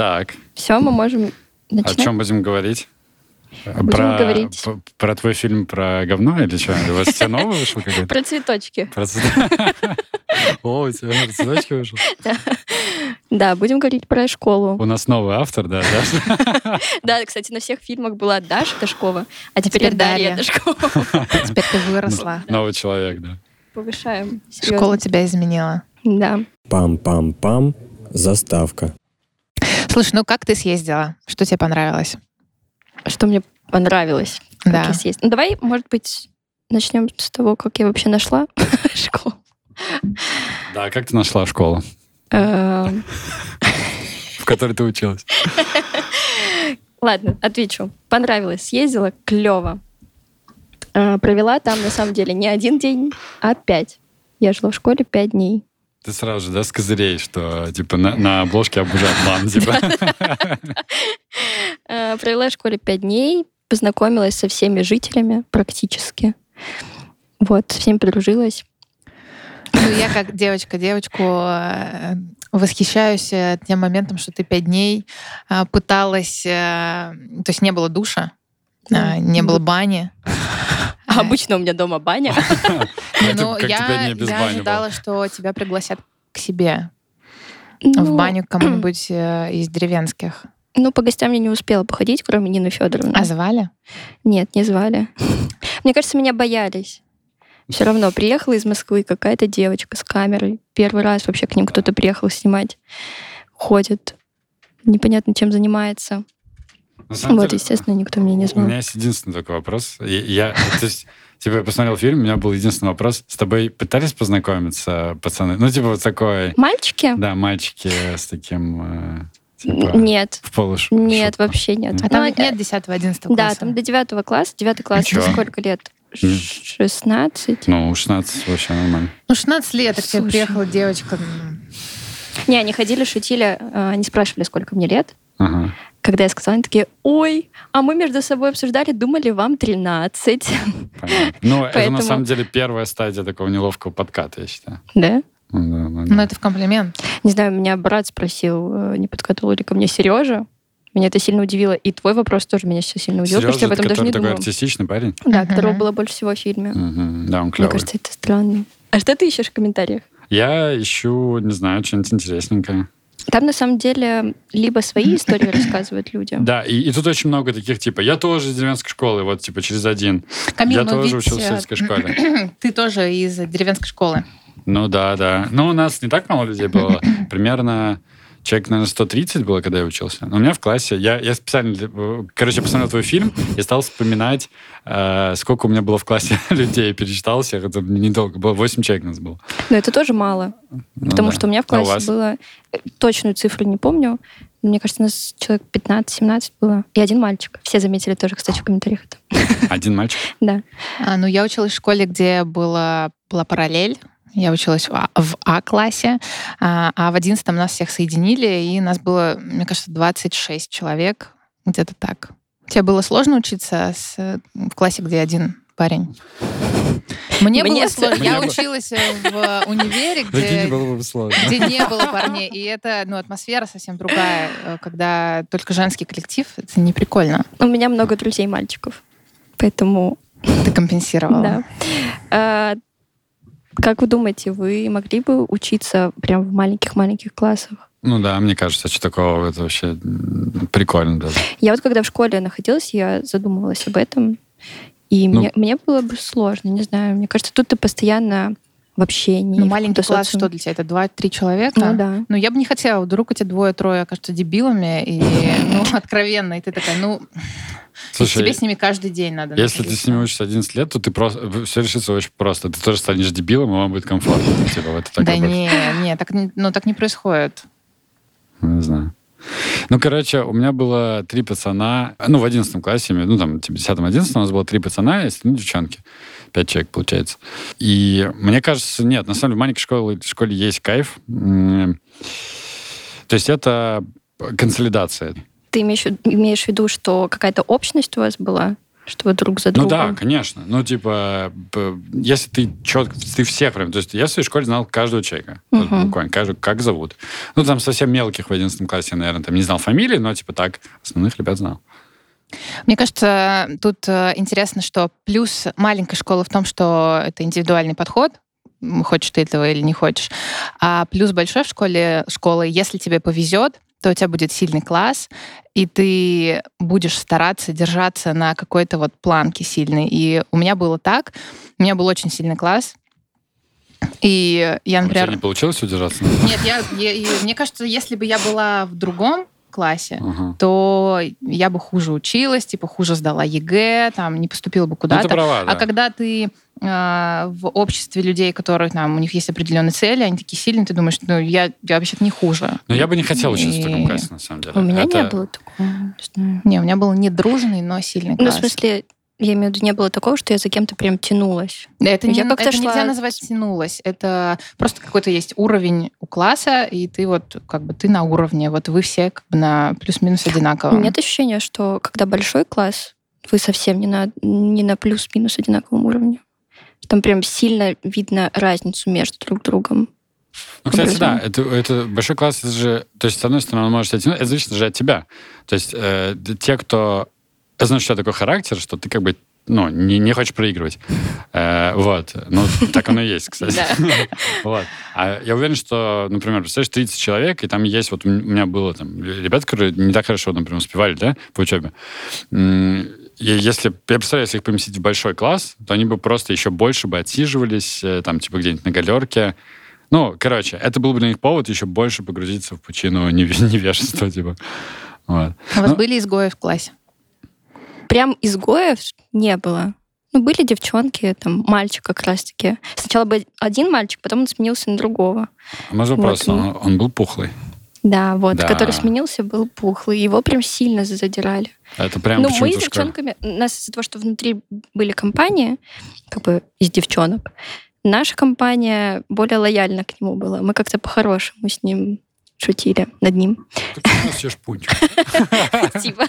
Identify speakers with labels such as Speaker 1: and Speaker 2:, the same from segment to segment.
Speaker 1: Так,
Speaker 2: Все, мы можем
Speaker 1: о
Speaker 2: начинать.
Speaker 1: чем будем говорить?
Speaker 2: Будем
Speaker 1: про,
Speaker 2: говорить.
Speaker 1: п- про твой фильм про говно или что? У вас тебе новый вышел какой-то?
Speaker 2: Про цветочки.
Speaker 1: Про цвет- О, у тебя про цветочки вышел?
Speaker 2: Да, будем говорить про школу.
Speaker 1: У нас новый автор, да, да?
Speaker 2: Да, кстати, на всех фильмах была Даша Дашкова, а теперь,
Speaker 3: теперь
Speaker 2: Дарья. Дашкова.
Speaker 3: Теперь ты выросла.
Speaker 1: Новый человек, да.
Speaker 2: Повышаем.
Speaker 3: Школа тебя изменила.
Speaker 2: Да.
Speaker 4: Пам-пам-пам. Заставка.
Speaker 3: Слушай, ну как ты съездила? Что тебе понравилось?
Speaker 2: Что мне понравилось. как
Speaker 3: Да.
Speaker 2: я съездила. Ну, давай, может быть, начнем с того, как я вообще нашла школу.
Speaker 1: Да, как ты нашла школу,
Speaker 2: Эм,
Speaker 1: в которой ты училась?
Speaker 2: Ладно, отвечу. Понравилось. Съездила клево. Провела там, на самом деле, не один день, а пять. Я жила в школе пять дней.
Speaker 1: Ты сразу же, да, с козырей, что, типа, на, на обложке обожат план, типа.
Speaker 2: Э, Провела в школе пять дней, познакомилась со всеми жителями практически. Вот, со всеми подружилась.
Speaker 3: Ну, я как девочка девочку э, восхищаюсь э, тем моментом, что ты пять дней пыталась... То есть не было душа, не было бани.
Speaker 2: А обычно у меня дома баня.
Speaker 3: Ну, я, ожидала, что тебя пригласят к себе в
Speaker 2: Ну,
Speaker 3: баню к кому-нибудь э, из деревенских.
Speaker 2: Ну, по гостям я не успела походить, кроме Нины Федоровны.
Speaker 3: А звали?
Speaker 2: Нет, не звали. Мне кажется, меня боялись. Все равно приехала из Москвы какая-то девочка с камерой. Первый раз вообще к ним кто-то приехал снимать. Ходит. Непонятно, чем занимается. Вот,
Speaker 1: деле,
Speaker 2: естественно, никто меня не
Speaker 1: У
Speaker 2: знал.
Speaker 1: меня есть единственный такой вопрос. Я, я- то есть, типа, я посмотрел фильм, у меня был единственный вопрос. С тобой пытались познакомиться, пацаны? Ну, типа, вот такой,
Speaker 2: Мальчики?
Speaker 1: да, мальчики с таким, э, типа,
Speaker 2: Нет.
Speaker 1: в полуш.
Speaker 2: Нет,
Speaker 1: шубку.
Speaker 2: вообще нет.
Speaker 3: А
Speaker 2: Ну,
Speaker 3: там
Speaker 2: э,
Speaker 3: нет 10-11
Speaker 2: Да,
Speaker 3: класса.
Speaker 2: там до девятого класса. Девятый класс,
Speaker 1: чё?
Speaker 2: это сколько лет?
Speaker 1: М.
Speaker 2: 16?
Speaker 1: Ну, 16 вообще нормально.
Speaker 3: Ну, 16 лет, так тебе
Speaker 2: Слушай.
Speaker 3: приехала девочка.
Speaker 2: Не, они ходили, шутили, э, они спрашивали, сколько мне лет.
Speaker 1: Ага.
Speaker 2: Когда я сказала, они такие, ой, а мы между собой обсуждали, думали, вам 13.
Speaker 1: Понятно. Ну, это на самом деле первая стадия такого неловкого подката, я считаю.
Speaker 2: Да?
Speaker 1: Ну, да, да, да.
Speaker 3: Ну, это в комплимент.
Speaker 2: Не знаю, меня брат спросил, э, не подкатывал ли ко мне Сережа. Меня это сильно удивило. И твой вопрос тоже меня сейчас сильно удивил, потому что я об этом даже
Speaker 1: который
Speaker 2: не
Speaker 1: такой
Speaker 2: думала.
Speaker 1: артистичный парень.
Speaker 2: Да, которого было больше всего в фильме.
Speaker 1: Мгм. Да, он
Speaker 2: Мне
Speaker 1: клевый.
Speaker 2: кажется, это странно. А что ты ищешь в комментариях?
Speaker 1: Я ищу, не знаю, что-нибудь интересненькое.
Speaker 2: Там на самом деле либо свои истории рассказывают люди.
Speaker 1: Да, и, и тут очень много таких, типа, я тоже из деревенской школы, вот, типа, через один.
Speaker 3: Камиль,
Speaker 1: я тоже
Speaker 3: ведь,
Speaker 1: учился в сельской школе.
Speaker 3: Ты тоже из деревенской школы.
Speaker 1: Ну да, да. Ну, у нас не так мало людей было. Примерно человек, наверное, 130 было, когда я учился. Но у меня в классе... Я, я специально... э, Короче, посмотрел твой фильм и стал вспоминать, э, сколько у меня было в классе людей. Перечитал всех. Это недолго было. 8 человек у нас было.
Speaker 2: Но это тоже мало.
Speaker 1: Ну
Speaker 2: Потому
Speaker 1: да.
Speaker 2: что у меня в
Speaker 1: А
Speaker 2: классе
Speaker 1: вас?
Speaker 2: было... э, Точную цифру не помню. Мне кажется, у нас человек 15-17 было. И один мальчик. Все заметили тоже, кстати, в комментариях это.
Speaker 1: Один мальчик.
Speaker 2: Да.
Speaker 3: А, ну, я училась в школе, где была, была параллель. Я училась в А, А-классе, а, а в 11 нас всех соединили, и нас было, мне кажется, 26 человек, где-то так. Тебе было сложно учиться с, э, в классе, где один парень? Мне,
Speaker 2: Мне
Speaker 3: было сложно. Я училась э, в универе, где,
Speaker 1: было бы сложно.
Speaker 3: где не было парней. И это, ну, атмосфера совсем другая, э, когда только женский коллектив. Это не прикольно.
Speaker 2: У меня много друзей мальчиков. Поэтому,
Speaker 3: Ты компенсировала.
Speaker 2: да. Как вы думаете, вы могли бы учиться прям в маленьких-маленьких классах?
Speaker 1: Ну да, мне кажется, что такого это вообще прикольно даже.
Speaker 2: Я вот когда в школе находилась, я задумывалась об этом. И
Speaker 1: Ну.
Speaker 2: мне, мне было бы сложно, не знаю. Мне кажется, тут ты постоянно в общении.
Speaker 3: Ну, маленький класс,
Speaker 2: социуме.
Speaker 3: что для тебя? Это два-три человека?
Speaker 2: Ну да.
Speaker 3: Ну, я бы не хотела, вдруг эти двое-трое окажутся дебилами, и, ну, откровенно, и ты такая, ну, и
Speaker 1: Слушай,
Speaker 3: тебе с ними каждый день надо
Speaker 1: Если ты с
Speaker 3: находиться.
Speaker 1: ними учишься 11 лет, то ты просто все решится очень просто. Ты тоже станешь дебилом, и вам будет комфортно. Типа, вот это так
Speaker 3: Да не, не, так, ну, так не происходит.
Speaker 1: Ну, Не знаю. Ну, короче, у меня было три пацана, ну, в 11 классе, ну, там, типа, 10-11 у нас было три пацана и остальные девчонки. Пять человек, получается. И мне кажется, нет, на самом деле в маленькой школе, школе есть кайф. То есть это консолидация.
Speaker 2: Ты имеешь, в- имеешь в виду, что какая-то общность у вас была? Что вы друг за
Speaker 1: Ну
Speaker 2: другом.
Speaker 1: да, конечно. Ну, типа, если ты четко, ты всех прям... То есть я в своей школе знал каждого человека. Вот
Speaker 2: Мгм.
Speaker 1: буквально, каждого, как зовут. Ну, там совсем мелких в 11 классе, наверное, там не знал фамилии, но, типа, так, основных ребят знал.
Speaker 3: Мне кажется, тут э, интересно, что плюс маленькой школы в том, что это индивидуальный подход, хочешь ты этого или не хочешь. А плюс большой в школе школы, если тебе повезет, то у тебя будет сильный класс, и ты будешь стараться держаться на какой-то вот планке сильной. И у меня было так. У меня был очень сильный класс. И я,
Speaker 1: У тебя
Speaker 3: например...
Speaker 1: не получилось удержаться?
Speaker 3: Нет, я, я- и мне кажется, если бы я была в другом классе,
Speaker 1: Ага.
Speaker 3: то я бы хуже училась, типа хуже сдала ЕГЭ, там не поступила бы
Speaker 1: Ну,
Speaker 3: куда-то.
Speaker 1: права, да.
Speaker 3: А когда ты э, в обществе людей, которые там, у них есть определенные цели, они такие сильные, ты думаешь, ну, я, я вообще-то не хуже.
Speaker 1: Но я бы не хотел учиться в таком
Speaker 3: И-
Speaker 1: классе, на самом деле.
Speaker 2: У меня
Speaker 1: Это-
Speaker 2: не было такого. Не
Speaker 3: у меня был не дружный, но сильный
Speaker 2: Ну, в
Speaker 3: класс.
Speaker 2: смысле, я имею в виду, не было такого, что я за кем-то прям тянулась.
Speaker 3: это не,
Speaker 2: я как-то
Speaker 3: это нельзя
Speaker 2: шла-
Speaker 3: назвать тянулась. Это просто какой-то есть уровень у класса, и ты вот как бы ты на уровне. Вот вы все как бы на плюс-минус одинаковом.
Speaker 2: Нет ощущения, что когда большой класс, вы совсем не на, не на плюс-минус одинаковом уровне. Там прям сильно видно разницу между друг другом.
Speaker 1: Ну, кстати, да, это, это большой класс, это же, то есть, с одной стороны, он может тебя тянуть, это зависит же от тебя. То есть, э, те, кто знает, что у тебя такой характер, что ты как бы, ну, не, не хочешь проигрывать. Э, вот. Ну, так оно и есть, кстати. Вот. А я уверен, что, например, представляешь, 30 человек, и там есть, вот у меня было там ребята, которые не так хорошо, например, успевали, да, по учебе. И если, я представляю, если их поместить в большой класс, то они бы просто еще больше бы отсиживались, э, там, типа, где-нибудь на галерке. Ну, короче, это был бы для них повод еще больше погрузиться в пучину неве- невежества, типа. Вот.
Speaker 3: У вас
Speaker 1: Ну-
Speaker 3: были изгои в классе?
Speaker 2: Прям изгоев не было. Ну, были девчонки, там, мальчик как раз-таки. Сначала был один мальчик, потом он сменился на другого.
Speaker 1: А Может вопрос,
Speaker 2: Вот.
Speaker 1: он, он был пухлый?
Speaker 2: Да, вот,
Speaker 1: Да.
Speaker 2: который сменился, был пухлый. Его прям сильно задирали.
Speaker 1: Это прям
Speaker 2: ну, мы с девчонками, нас из-за того, что внутри были компании, как бы из девчонок, наша компания более лояльна к нему была. Мы как-то по-хорошему с ним шутили над ним.
Speaker 1: Ты у нас съешь пунчик.
Speaker 2: Спасибо.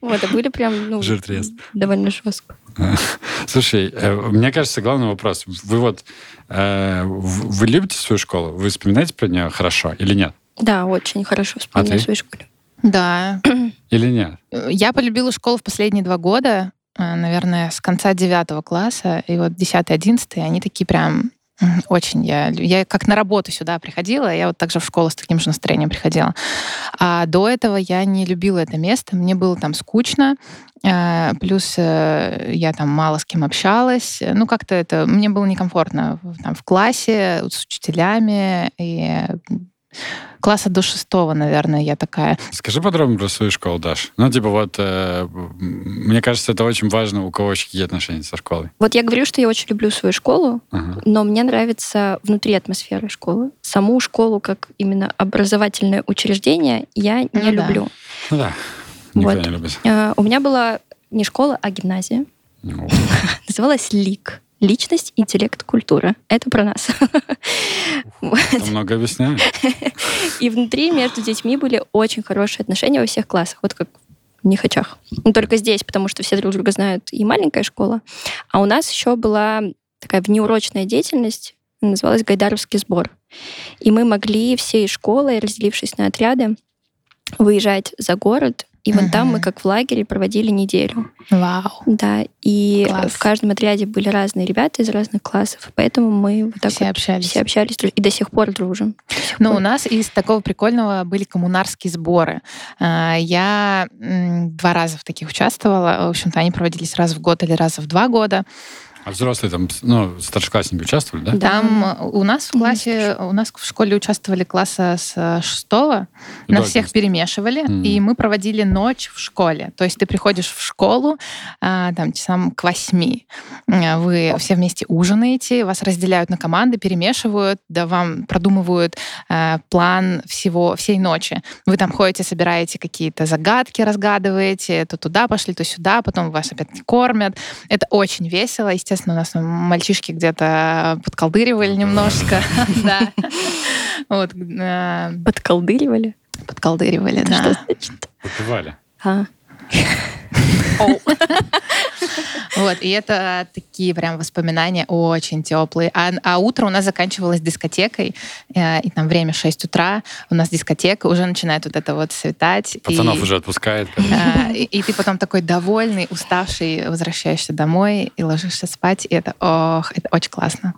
Speaker 2: Вот, а были прям, ну,
Speaker 1: Жиртрез.
Speaker 2: довольно жестко.
Speaker 1: Слушай, э, мне кажется, главный вопрос. Вы вот, э, вы любите свою школу? Вы вспоминаете про нее хорошо или нет?
Speaker 2: Да, очень хорошо вспоминаю
Speaker 1: А ты?
Speaker 2: свою школу.
Speaker 3: Да.
Speaker 1: Или нет?
Speaker 3: Я полюбила школу в последние два года, э, наверное, с конца девятого класса, и вот 10 одиннадцатый, они такие прям очень. Я, я как на работу сюда приходила, я вот также в школу с таким же настроением приходила. А до этого я не любила это место, мне было там скучно, э, плюс э, я там мало с кем общалась, ну как-то это мне было некомфортно там в классе с учителями и класса до шестого, наверное, я такая.
Speaker 1: Скажи подробнее про свою школу, Даш. Ну, типа вот, э, мне кажется, это очень важно, у кого очень какие отношения со школой.
Speaker 2: Вот я говорю, что я очень люблю свою школу,
Speaker 1: Ага.
Speaker 2: но мне нравится внутри атмосферы школы. Саму школу, как именно образовательное учреждение, я не
Speaker 3: Ну да.
Speaker 2: люблю.
Speaker 1: Ну да, никто
Speaker 2: Вот.
Speaker 1: не любит.
Speaker 2: Э, У меня была не школа, а гимназия.
Speaker 1: Ну,
Speaker 2: Называлась ЛИК. Личность, интеллект, культура. Это про нас.
Speaker 1: Много объясняю.
Speaker 2: И внутри между детьми были очень хорошие отношения во всех классах, вот как в Нихачах. Но только здесь, потому что все друг друга знают, и маленькая школа. А у нас еще была такая внеурочная деятельность, называлась Гайдаровский сбор. И мы могли всей школой, разделившись на отряды, выезжать за город, и вон там
Speaker 3: Мгм.
Speaker 2: мы как в лагере проводили неделю.
Speaker 3: Вау.
Speaker 2: Да, и
Speaker 3: Класс.
Speaker 2: в каждом отряде были разные ребята из разных классов, поэтому мы вот так
Speaker 3: Все
Speaker 2: вот
Speaker 3: общались.
Speaker 2: все общались и до сих пор дружим. Сих
Speaker 3: Ну,
Speaker 2: пор.
Speaker 3: у нас из такого прикольного были коммунарские сборы. А, Я два раза в таких участвовала. В общем-то, они проводились раз в год или раз в два года.
Speaker 1: А взрослые там, ну, старшеклассники участвовали, да?
Speaker 3: Там у нас в классе, у нас в школе участвовали класса с шестого,
Speaker 1: до
Speaker 3: всех
Speaker 1: 11.
Speaker 3: перемешивали,
Speaker 1: Мгм.
Speaker 3: и мы проводили ночь в школе. То есть ты приходишь в школу а, там часам к восьми, А, вы все вместе ужинаете, вас разделяют на команды, перемешивают, да вам продумывают э, план всего всей ночи. Вы там ходите, собираете какие-то загадки, разгадываете, то туда пошли, то сюда, потом вас опять кормят. Это очень весело. Естественно, у нас там мальчишки где-то подколдыривали немножко. Да. Вот. э,
Speaker 2: Подколдыривали?
Speaker 3: Подколдыривали, да.
Speaker 2: Что значит?
Speaker 1: Выпивали.
Speaker 2: А.
Speaker 3: Вот, и это такие прям воспоминания очень теплые. А, а утро у нас заканчивалось дискотекой, э, и там время 6 утра, у нас дискотека, уже начинает вот это вот светать.
Speaker 1: Пацанов
Speaker 3: и,
Speaker 1: уже отпускает.
Speaker 3: э, и, и ты потом такой довольный, уставший, возвращаешься домой и ложишься спать, и это, ох, это очень классно.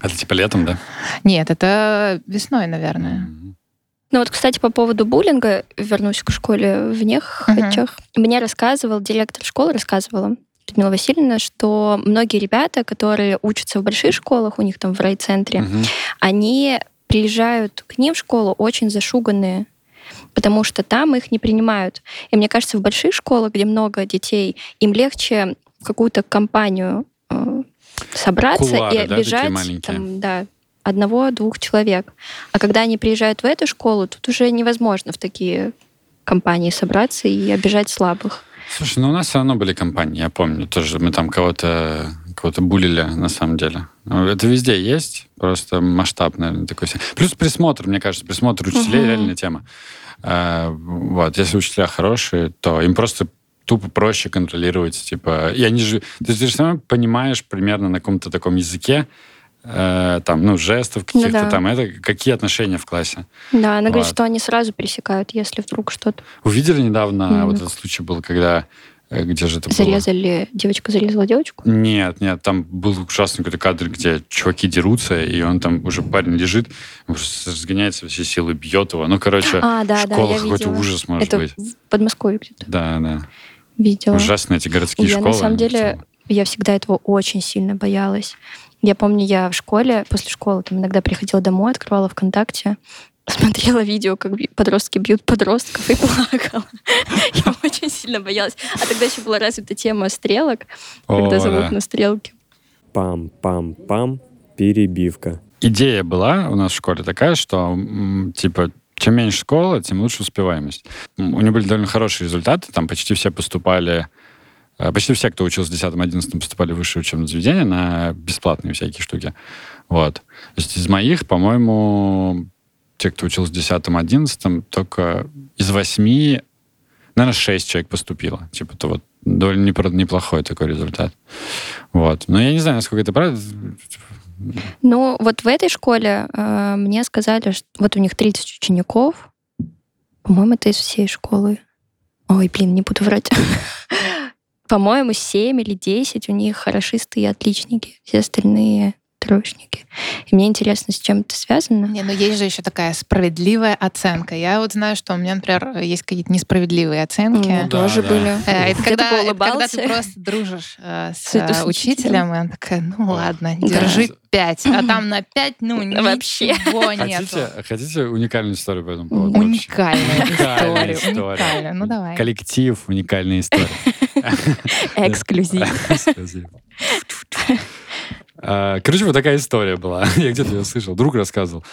Speaker 1: Это типа летом, да?
Speaker 3: Нет, это весной, наверное.
Speaker 2: Ну вот, кстати, по поводу буллинга, вернусь к школе в Нехачах. Мне рассказывал, директор школы рассказывала, Людмила Васильевна, что многие ребята, которые учатся в больших школах, у них там в райцентре,
Speaker 1: Мгм.
Speaker 2: они приезжают к ним в школу очень зашуганные, потому что там их не принимают. И мне кажется, в больших школах, где много детей, им легче в какую-то компанию э, собраться
Speaker 1: Кулуары,
Speaker 2: и
Speaker 1: да,
Speaker 2: обижать
Speaker 1: маленькие?
Speaker 2: там, да, одного-двух человек. А когда они приезжают в эту школу, тут уже невозможно в такие компании собраться и обижать слабых.
Speaker 1: Слушай, ну у нас все равно были компании, я помню. Тоже мы там кого-то кого-то булили, на самом деле. Ну, Это везде есть, просто масштаб, наверное, такой. Плюс присмотр, мне кажется, присмотр учителей
Speaker 2: Мгм.
Speaker 1: реальная тема. А, Вот, если учителя хорошие, то им просто тупо проще контролировать, типа, и они же, ты же равно понимаешь примерно на каком-то таком языке, э, там, ну, жестов каких-то
Speaker 2: да.
Speaker 1: там, это какие отношения в классе.
Speaker 2: Да, она говорит,
Speaker 1: Вот.
Speaker 2: что они сразу пересекают, если вдруг что-то
Speaker 1: Увидели недавно,
Speaker 2: Мгм.
Speaker 1: вот этот случай был, когда, э, где же это было?
Speaker 2: зарезали, девочка зарезала девочку.
Speaker 1: Нет, нет, там был ужасный какой-то кадр, где чуваки дерутся, и он там уже парень лежит, разгоняется все силы, бьет его. Ну, короче,
Speaker 2: А, да,
Speaker 1: в
Speaker 2: да, я
Speaker 1: какой-то
Speaker 2: видела.
Speaker 1: ужас может
Speaker 2: Это
Speaker 1: быть.
Speaker 2: в Подмосковье где-то
Speaker 1: Да, да.
Speaker 2: видела.
Speaker 1: Ужасные эти городские
Speaker 2: Я
Speaker 1: школы.
Speaker 2: на самом деле,
Speaker 1: целом.
Speaker 2: я всегда этого очень сильно боялась. Я помню, я в школе, после школы, там иногда приходила домой, открывала ВКонтакте, смотрела видео, как подростки бьют подростков и плакала. Я очень сильно боялась. А тогда еще была развита тема стрелок, когда зовут на стрелки.
Speaker 4: Пам-пам-пам. Перебивка.
Speaker 1: Идея была у нас в школе такая, что, типа, чем меньше школа, тем лучше успеваемость. У нее были довольно хорошие результаты, там почти все поступали, почти все, кто учился в 10-11, поступали в высшее учебное заведение на бесплатные всякие штуки. Вот. То есть из моих, по-моему, те, кто учился в 10-11, только из восьми, наверное, шесть человек поступило. Типа, это вот довольно неплохой такой результат. Вот. Но я не знаю, насколько это правда.
Speaker 2: Ну, вот в этой школе э, мне сказали, что вот у них 30 учеников. По-моему, это из всей школы. Ой, блин, не буду врать. По-моему, 7 или 10 у них хорошисты и отличники. Все остальные троечники. И мне интересно, с чем это связано.
Speaker 3: Не, но есть же еще такая справедливая оценка. Я вот знаю, что у меня, например, есть какие-то несправедливые оценки.
Speaker 2: Ну,
Speaker 1: Да,
Speaker 2: тоже
Speaker 1: да.
Speaker 2: были.
Speaker 3: Э, Это когда, это когда ты просто дружишь э, с,
Speaker 2: С-
Speaker 3: э, учителем, и он такая, ну ладно, держи пять, а там на пять, ну
Speaker 2: Вообще.
Speaker 3: ничего нету.
Speaker 1: Хотите, хотите уникальную историю по этому поводу?
Speaker 3: Уникальная история,
Speaker 1: история.
Speaker 3: уникальная. Ну давай.
Speaker 1: Коллектив, уникальная история.
Speaker 2: Эксклюзив.
Speaker 1: А, Короче, вот такая история была. Я где-то ее слышал, друг рассказывал,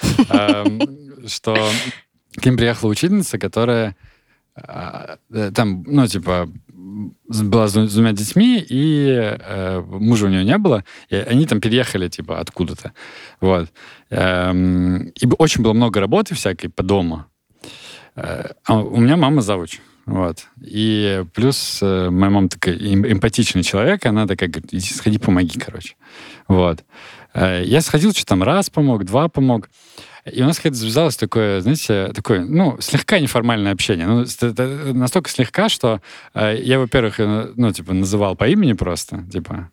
Speaker 1: что к ним приехала учительница, которая а, э, там, ну, типа, была с дву- с двумя детьми, и э, мужа у нее не было, и они там переехали, типа, откуда-то. Вот. Эм, И очень было много работы всякой по дому. Э, а у меня мама завуч. Вот. И плюс э, моя мама такая эм- эмпатичный человек, она такая говорит, иди сходи, помоги, короче. Вот. Э, Я сходил, что там раз помог, два помог. И у нас какое-то завязалось такое, знаете, такое, ну, слегка неформальное общение. Ну, настолько слегка, что э, я, во-первых, э, ну, типа, называл по имени просто, типа,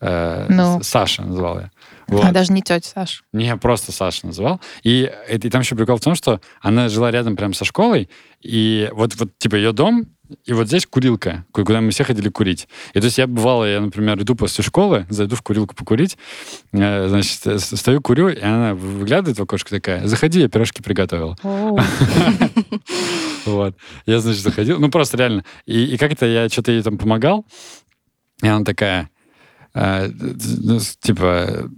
Speaker 1: э,
Speaker 3: Ну.
Speaker 1: Саша называл я. Вот.
Speaker 3: А даже не тетя Саша.
Speaker 1: Не, просто Саша называл. И, и там еще прикол в том, что она жила рядом прям со школой, и вот, вот типа, ее дом, и вот здесь курилка, ку- куда мы все ходили курить. И то есть я бывало, я, например, иду после школы, зайду в курилку покурить, э, значит, стою, курю, и она выглядывает в окошко такая, заходи, я пирожки приготовила. Вот. Я, значит, заходил. Ну, просто реально. И как-то я что-то ей там помогал, и она такая, э, ну, типа,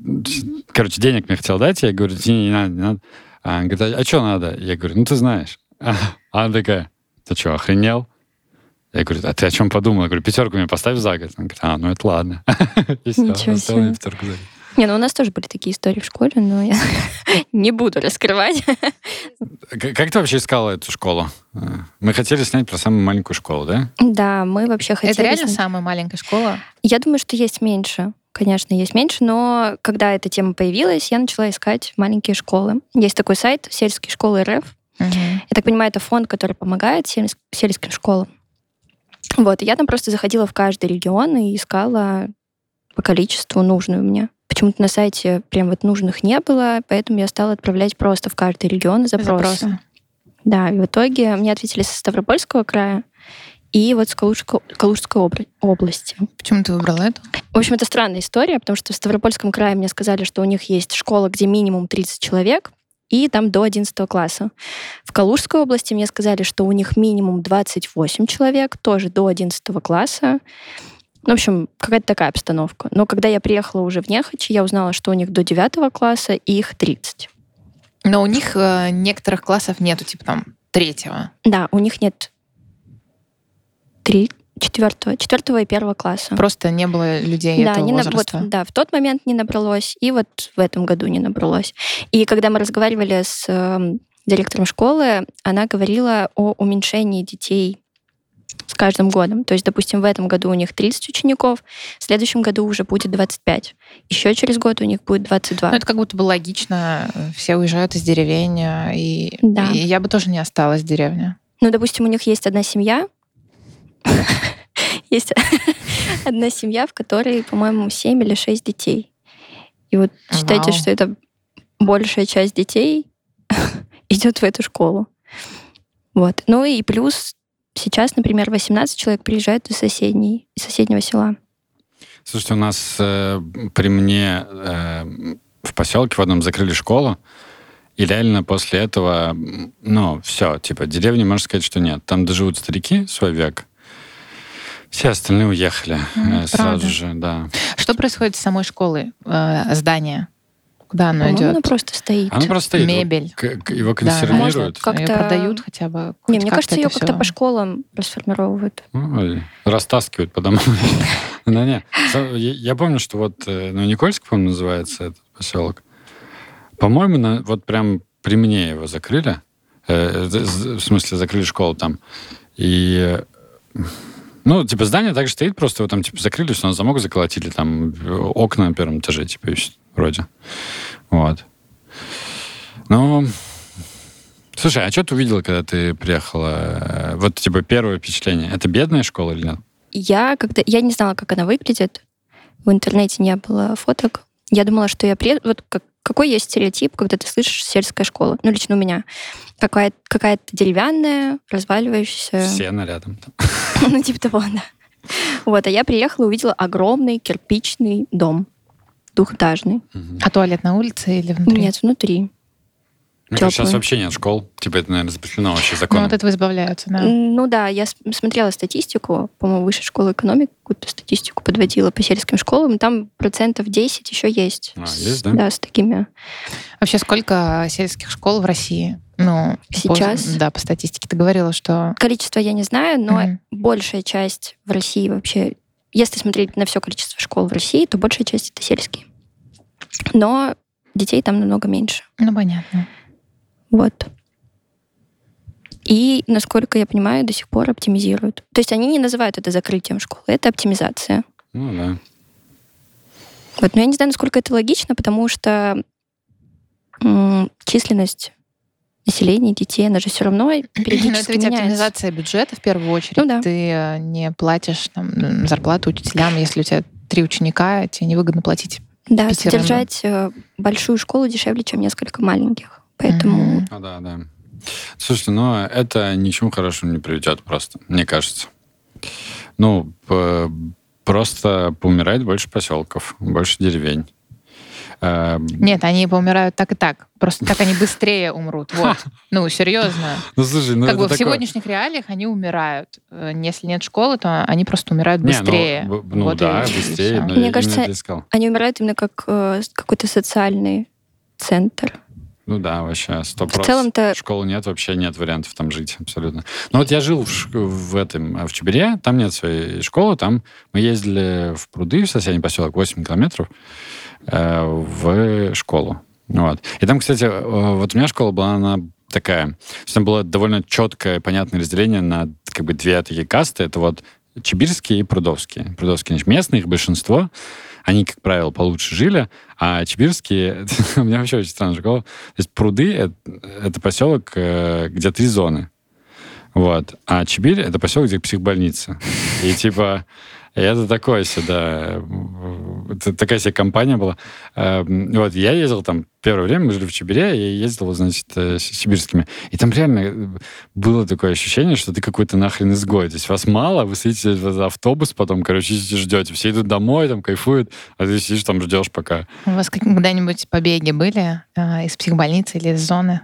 Speaker 1: короче, денег мне хотела дать, я говорю, не, не надо, не надо. А она говорит, а, что надо? Я говорю, ну, ты знаешь. А она такая, ты что, охренел? Я говорю, а ты о чем подумал? Я говорю, пятерку мне поставь за год. Она говорит, а, ну это ладно. И всё,
Speaker 2: Ничего себе.
Speaker 1: пятерку за год.
Speaker 2: Не, ну у нас тоже были такие истории в школе, но я не буду раскрывать.
Speaker 1: Как ты вообще искала эту школу? Э, Мы хотели снять про самую маленькую школу, да?
Speaker 2: Да, мы вообще хотели...
Speaker 3: Это реально
Speaker 2: снять-
Speaker 3: самая маленькая школа?
Speaker 2: Я думаю, что есть меньше. Конечно, есть меньше, но когда эта тема появилась, я начала искать маленькие школы. Есть такой сайт «Сельские школы РФ».
Speaker 3: Мгм.
Speaker 2: Я так понимаю, это фонд, который помогает сельс- сельским школам. Вот, и я там просто заходила в каждый регион и искала по количеству нужную мне. Почему-то на сайте прям вот нужных не было, поэтому я стала отправлять просто в каждый регион запросы.
Speaker 3: Запросы.
Speaker 2: Да, и в итоге мне ответили со Ставропольского края и вот с Калужской, Калужской области.
Speaker 3: Почему ты выбрала эту?
Speaker 2: В общем, это странная история, потому что в Ставропольском крае мне сказали, что у них есть школа, где минимум 30 человек, и там до 11 класса. В Калужской области мне сказали, что у них минимум 28 человек, тоже до 11 класса. Ну, В общем, какая-то такая обстановка. Но когда я приехала уже в Нехочи, я узнала, что у них до 9 класса, и их 30.
Speaker 3: Но у них э, некоторых классов нету, типа там третьего.
Speaker 2: Да, у них нет три, четвертого, четвертого и первого класса.
Speaker 3: Просто не было людей
Speaker 2: да,
Speaker 3: этого
Speaker 2: не на- вот,
Speaker 3: возраста.
Speaker 2: да, в тот момент не набралось, и вот в этом году не набралось. И когда мы разговаривали с эм, директором школы, она говорила о уменьшении детей каждым годом. То есть, допустим, в этом году у них 30 учеников, в следующем году уже будет 25. Еще через год у них будет 22.
Speaker 3: Ну, это как будто бы логично. Все уезжают из деревень, э, и,
Speaker 2: Да.
Speaker 3: и я бы тоже не осталась в деревне.
Speaker 2: Ну, допустим, у них есть одна семья. Есть одна семья, в которой, по-моему, 7 или 6 детей. И вот считайте,
Speaker 3: Вау.
Speaker 2: что это большая часть детей идет в эту школу. Вот. Ну и плюс сейчас, например, 18 человек приезжают из соседней, из соседнего села.
Speaker 1: Слушайте, у нас э, при мне э, в поселке в одном закрыли школу, и реально после этого, ну, все, типа, деревни, можно сказать, что нет. Там доживут старики свой век. Все остальные уехали э, сразу
Speaker 3: правда.
Speaker 1: же, да.
Speaker 3: Что происходит с самой школой, э, здание? Куда оно
Speaker 2: По-моему, оно
Speaker 3: идет?
Speaker 2: просто стоит.
Speaker 1: Оно просто стоит,
Speaker 3: Мебель.
Speaker 1: к- его
Speaker 3: Да,
Speaker 1: консервируют.
Speaker 3: Её
Speaker 2: как-то-
Speaker 3: продают хотя бы?
Speaker 2: Не, мне кажется, ее как-то по школам расформировывают.
Speaker 1: Ой, растаскивают по домам. Ну, не. Я помню, что вот, э, ну, Никольск, по-моему, называется этот поселок. По-моему, вот прям при мне его закрыли. Э, з- В смысле, закрыли школу там. И, э, ну, типа, здание так же стоит, просто его там, типа, закрыли, что на замок заколотили, там, окна на первом этаже, типа, всё, вроде. Вот. Ну, слушай, а что ты увидела, когда ты приехала? Вот, типа, первое впечатление. Это бедная школа или нет?
Speaker 2: Я когда я не знала, как она выглядит. В интернете не было фоток. Я думала, что я приеду... Вот как- какой есть стереотип, когда ты слышишь сельская школа? Ну, лично у меня. Какая- какая-то деревянная, разваливающаяся...
Speaker 1: Сено рядом.
Speaker 2: Ну, типа того, да. Вот, а я приехала и увидела огромный кирпичный дом. Двухэтажный.
Speaker 3: А туалет на улице или внутри?
Speaker 2: Нет, внутри.
Speaker 1: Мне кажется, сейчас
Speaker 2: Тёплый.
Speaker 1: вообще нет школ. Типа это, наверное, запрещено вообще
Speaker 3: Ну,
Speaker 1: законом.
Speaker 3: от этого избавляются, да.
Speaker 2: Ну да, я смотрела статистику, по-моему, высшей школы экономики, какую-то статистику подводила по сельским школам, и там процентов 10 еще есть.
Speaker 1: А, есть, да?
Speaker 2: Да, с такими.
Speaker 3: Вообще, сколько сельских школ в России? Ну, по-
Speaker 2: Сейчас?
Speaker 3: да, по статистике. Ты говорила, что...
Speaker 2: Количество я не знаю, но
Speaker 3: Мгм.
Speaker 2: большая часть в России вообще, если смотреть на все количество школ в России, то большая часть это сельские. Но детей там намного меньше.
Speaker 3: Ну, понятно.
Speaker 2: Вот. И, насколько я понимаю, до сих пор оптимизируют. То есть они не называют это закрытием школы, это оптимизация.
Speaker 1: Ну да.
Speaker 2: Вот. Но я не знаю, насколько это логично, потому что м, численность населения, детей, она же все равно
Speaker 3: Но
Speaker 2: периодически
Speaker 3: Ну, это ведь
Speaker 2: меняется.
Speaker 3: оптимизация бюджета в первую очередь.
Speaker 2: Ну да.
Speaker 3: Ты э, не платишь там, зарплату учителям, если у тебя три ученика, тебе невыгодно платить.
Speaker 2: Да. содержать э, большую школу дешевле, чем несколько маленьких. Поэтому.
Speaker 1: Ну да, да. Слушайте, ну это ни к чему хорошему не приведет просто, мне кажется. Ну, просто поумирает больше поселков, больше деревень. Э,
Speaker 3: Нет, они поумирают так и так. Просто так они быстрее умрут. Вот. Ну, серьезно.
Speaker 1: Ну, слушай, ну
Speaker 3: как бы в
Speaker 1: такое-
Speaker 3: сегодняшних реалиях они умирают. Э, Если нет школы, то они просто умирают
Speaker 1: Не, ну,
Speaker 3: быстрее.
Speaker 1: ну,
Speaker 3: Вот
Speaker 1: да,
Speaker 3: и-
Speaker 1: быстрее. но
Speaker 2: Мне
Speaker 1: я
Speaker 2: кажется, они умирают именно как э, какой-то социальный центр.
Speaker 1: Ну да, вообще, сто
Speaker 2: В целом-то
Speaker 1: Школы нет, вообще нет вариантов там жить, абсолютно. Ну вот я жил в, в этом, э, в Чебере, там нет своей школы, там мы ездили в пруды, в соседний поселок, 8 километров, э, в школу. Вот. И там, кстати, э, вот у меня школа была, она такая, там было довольно четкое, понятное разделение на как бы две такие касты. Это вот чебирские и прудовские. Прудовские, значит, местные, их большинство, они, как правило, получше жили, а чебирские, у меня вообще очень странная школа. То есть пруды это, это поселок, э, где три зоны. Вот. А Чебирь — это поселок, где психбольница. И типа это такое сюда, такая себе компания была. Эм, Вот, я ездил там первое время, мы жили в Чебире, я ездил, значит, э, с сибирскими. И там реально было такое ощущение, что ты какой-то нахрен изгой. То есть вас мало, вы сидите в автобус, потом, короче, ждете. Все идут домой, там, кайфуют, а ты сидишь там, ждешь пока.
Speaker 3: У вас когда-нибудь побеги были э, из психбольницы или из зоны?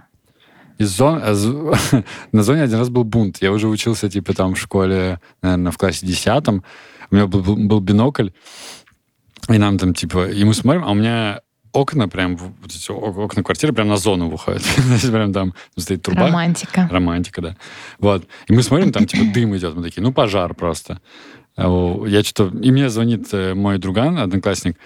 Speaker 1: Из зон... На зоне один раз был бунт. Я уже учился, типа, там в школе, наверное, в классе десятом. У меня был, был бинокль, и нам там, типа, и мы смотрим, а у меня окна прям, вот эти ок- окна квартиры прям на зону выходят. Прям там стоит труба.
Speaker 3: Романтика.
Speaker 1: Романтика, да. Вот. И мы смотрим, там, типа, дым идет. Мы такие, ну, пожар просто. А, Я что-то... И мне звонит э, мой друган, одноклассник,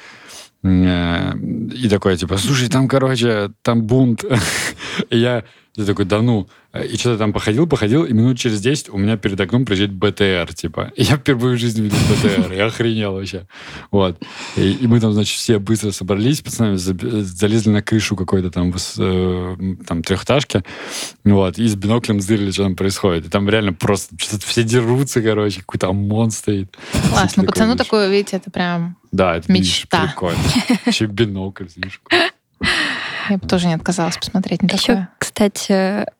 Speaker 1: э, и такой, типа, слушай, там, короче, там бунт. Я, я такой, да ну. И что-то там походил, походил, и минут через 10 у меня перед окном приезжает БТР, типа. И я впервые в жизни видел БТР. Я охренел вообще. Вот. И, и мы там, значит, все быстро собрались, пацаны залезли на крышу какой-то там, э, там трехэтажки, вот, и с биноклем зырили, что там происходит. И там реально просто что-то все дерутся, короче, какой-то ОМОН стоит.
Speaker 3: Классно.
Speaker 1: Такой
Speaker 3: Пацану
Speaker 1: видишь.
Speaker 3: такое, видите, это прям...
Speaker 1: Да, это видишь,
Speaker 3: Мечта.
Speaker 1: прикольно. Еще бинокль, видишь.
Speaker 3: Я бы тоже не отказалась посмотреть на
Speaker 2: Еще,
Speaker 3: такое.
Speaker 2: кстати,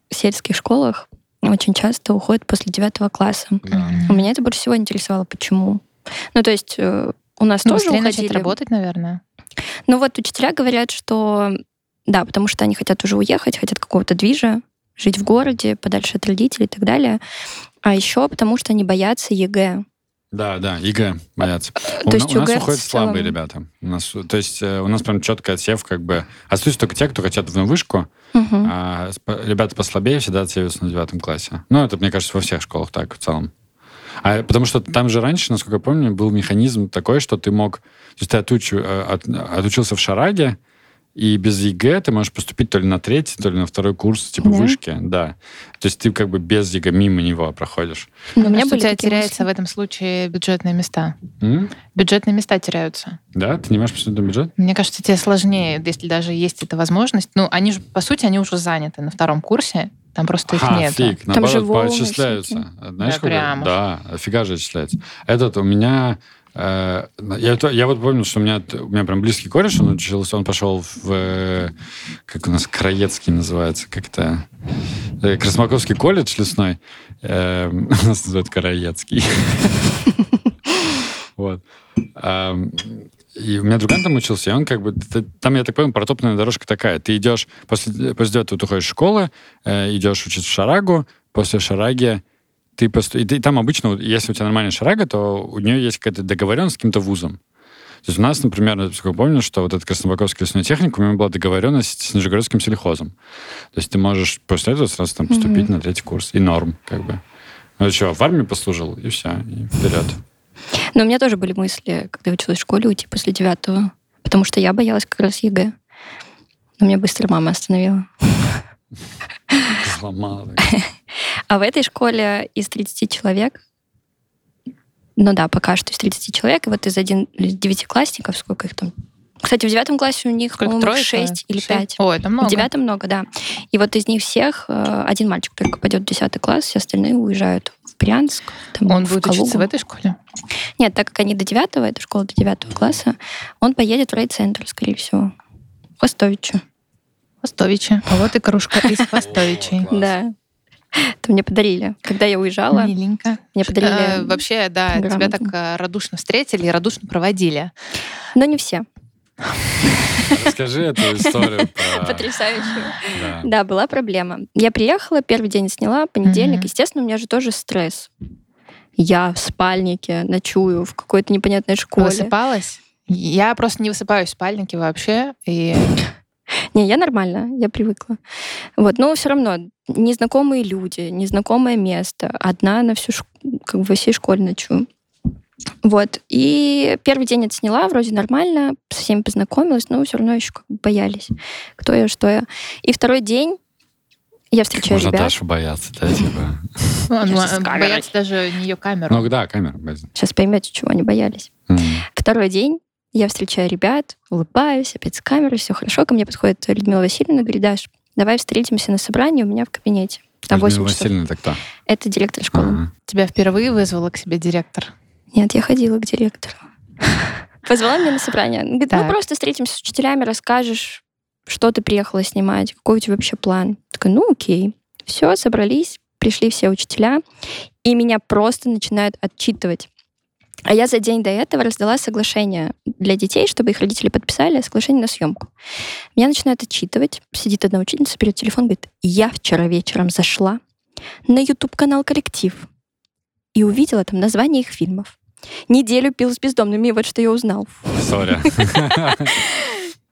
Speaker 2: в сельских школах очень часто уходят после девятого класса.
Speaker 1: Да.
Speaker 2: У меня это больше всего интересовало, почему. Ну, то есть э, у нас
Speaker 3: Ну,
Speaker 2: тоже
Speaker 3: быстрее начать
Speaker 2: уходили.
Speaker 3: работать, наверное.
Speaker 2: Ну вот учителя говорят, что да, потому что они хотят уже уехать, хотят какого-то движа, жить в городе, подальше от родителей и так далее. А еще потому что они боятся ЕГЭ.
Speaker 1: Да, да, ЕГЭ боятся. У,
Speaker 2: То есть
Speaker 1: на- у нас уходят слабые ребята. У нас, то есть э, у нас прям четкий отсев, как бы... Остаются только те, кто хотят в вышку,
Speaker 2: Мгм.
Speaker 1: а ребята послабее всегда отсеиваются на девятом классе. Ну, это, мне кажется, во всех школах так в целом. А, потому что там же раньше, насколько я помню, был механизм такой, что ты мог... То есть ты отучу- э, от- отучился в шараге, и без ЕГЭ ты можешь поступить то ли на третий, то ли на второй курс, типа
Speaker 2: Да?
Speaker 1: вышки, да. То есть ты как бы без ЕГЭ мимо него проходишь.
Speaker 2: Но у меня
Speaker 3: Что у
Speaker 2: были
Speaker 3: тебя
Speaker 2: такие
Speaker 3: теряется
Speaker 2: мысли.
Speaker 3: в этом случае бюджетные места?
Speaker 1: М?
Speaker 3: Бюджетные места теряются.
Speaker 1: Да? Ты не можешь поступить на бюджет?
Speaker 3: Мне кажется, тебе сложнее, если даже есть эта возможность. Ну, они же, по сути, они уже заняты на втором курсе. Там просто их
Speaker 1: Ага,
Speaker 3: нет.
Speaker 1: фиг,
Speaker 2: Там
Speaker 1: наоборот,
Speaker 2: же волны
Speaker 1: поотчисляются. Знаешь,
Speaker 3: Да, уж.
Speaker 1: Да, офига же отчисляется. Этот у меня... э, я, я вот помню, что у меня, у меня прям близкий кореш, он учился, он пошел в... э, Как у нас Краецкий называется, как-то... э, Красмаковский колледж лесной. Э, У нас называют Караецкий. Вот. Ам, И у меня друган там учился, и он как бы... Там, я так понимаю, протопная дорожка такая. Ты идешь, после, после этого ты уходишь школу, э, идешь учиться в шарагу, после шараги ты, посту- и ты- там обычно, если у тебя нормальная шарага, то у нее есть какая-то договоренность с каким-то вузом. То есть у нас, например, я помню, что вот этот Краснобаковский лесной техникум, у него была договоренность с Нижегородским сельхозом. То есть ты можешь после этого сразу там поступить на третий курс. И норм, как бы. Ну что, в армии послужил, и все, и вперед.
Speaker 2: Но у меня тоже были мысли, когда я училась в школе, уйти после девятого. Потому что я боялась как раз ЕГЭ. Но меня быстро мама остановила.
Speaker 1: Сломала.
Speaker 2: А в этой школе из 30 человек, ну да, пока что из 30 человек, и вот из один из девятиклассников, сколько их там? Кстати, в девятом классе у них, по-моему,
Speaker 3: трое?
Speaker 2: 6 или
Speaker 3: Шесть?
Speaker 2: 5.
Speaker 3: О, это много.
Speaker 2: В девятом много, да. И вот из них всех э, один мальчик только пойдет в десятый класс, все остальные уезжают в Брянск. там,
Speaker 3: Он
Speaker 2: в
Speaker 3: будет
Speaker 2: Калугу.
Speaker 3: учиться в этой школе?
Speaker 2: Нет, так как они до девятого, это школа до девятого класса, он поедет в райцентр, скорее всего. В Хвостовичу.
Speaker 3: Хвостовичи. А вот и кружка из Хвостовичей.
Speaker 1: Класс.
Speaker 2: Да. Это мне подарили. Когда я уезжала,
Speaker 3: Миленько.
Speaker 2: мне подарили...
Speaker 3: Э, Вообще, да, тебя
Speaker 2: грамоту.
Speaker 3: так э, радушно встретили и радушно проводили.
Speaker 2: Но не все.
Speaker 1: Расскажи эту историю про...
Speaker 2: Потрясающую.
Speaker 1: Да.
Speaker 2: Да, была проблема. Я приехала, первый день сняла, понедельник. Естественно, у меня же тоже стресс. Я в спальнике ночую в какой-то непонятной школе.
Speaker 3: Высыпалась? Я просто не высыпаюсь в спальнике вообще. И
Speaker 2: Не, я нормально, я привыкла. Вот, но все равно незнакомые люди, незнакомое место, одна на всю, как бы всей школе ночую. Вот. И первый день отсняла, вроде нормально, со всеми познакомилась, но все равно еще как бы боялись, кто я, что я. И второй день я встречаю
Speaker 1: Можно
Speaker 2: ребят.
Speaker 1: Дашу бояться, да, типа.
Speaker 2: Я сейчас с камерой.
Speaker 3: Боятся даже не ее камеру.
Speaker 1: Ну да, камера. боится.
Speaker 2: Сейчас поймете, чего они боялись. Второй день я встречаю ребят, улыбаюсь, опять с камерой, все хорошо. Ко мне подходит Людмила Васильевна, говорит, Даш, давай встретимся на собрании у меня в кабинете. Там
Speaker 1: Людмила
Speaker 2: 8 часов.
Speaker 1: Васильевна это кто?
Speaker 2: Это директор школы.
Speaker 1: Ага.
Speaker 3: Тебя впервые вызвала к себе директор.
Speaker 2: Нет, я ходила к директору. Позвала меня на собрание. Говорит, ну просто встретимся с учителями, расскажешь, что ты приехала снимать, какой у тебя вообще план. Такая, ну окей. Все, собрались, пришли все учителя, и меня просто начинают отчитывать. А я за день до этого раздала соглашение для детей, чтобы их родители подписали соглашение на съемку. Меня начинают отчитывать. Сидит одна учительница, берет телефон, говорит, я вчера вечером зашла на YouTube-канал «Коллектив» и увидела там название их фильмов. Неделю пил с бездомными, вот что я узнал.
Speaker 1: Sorry.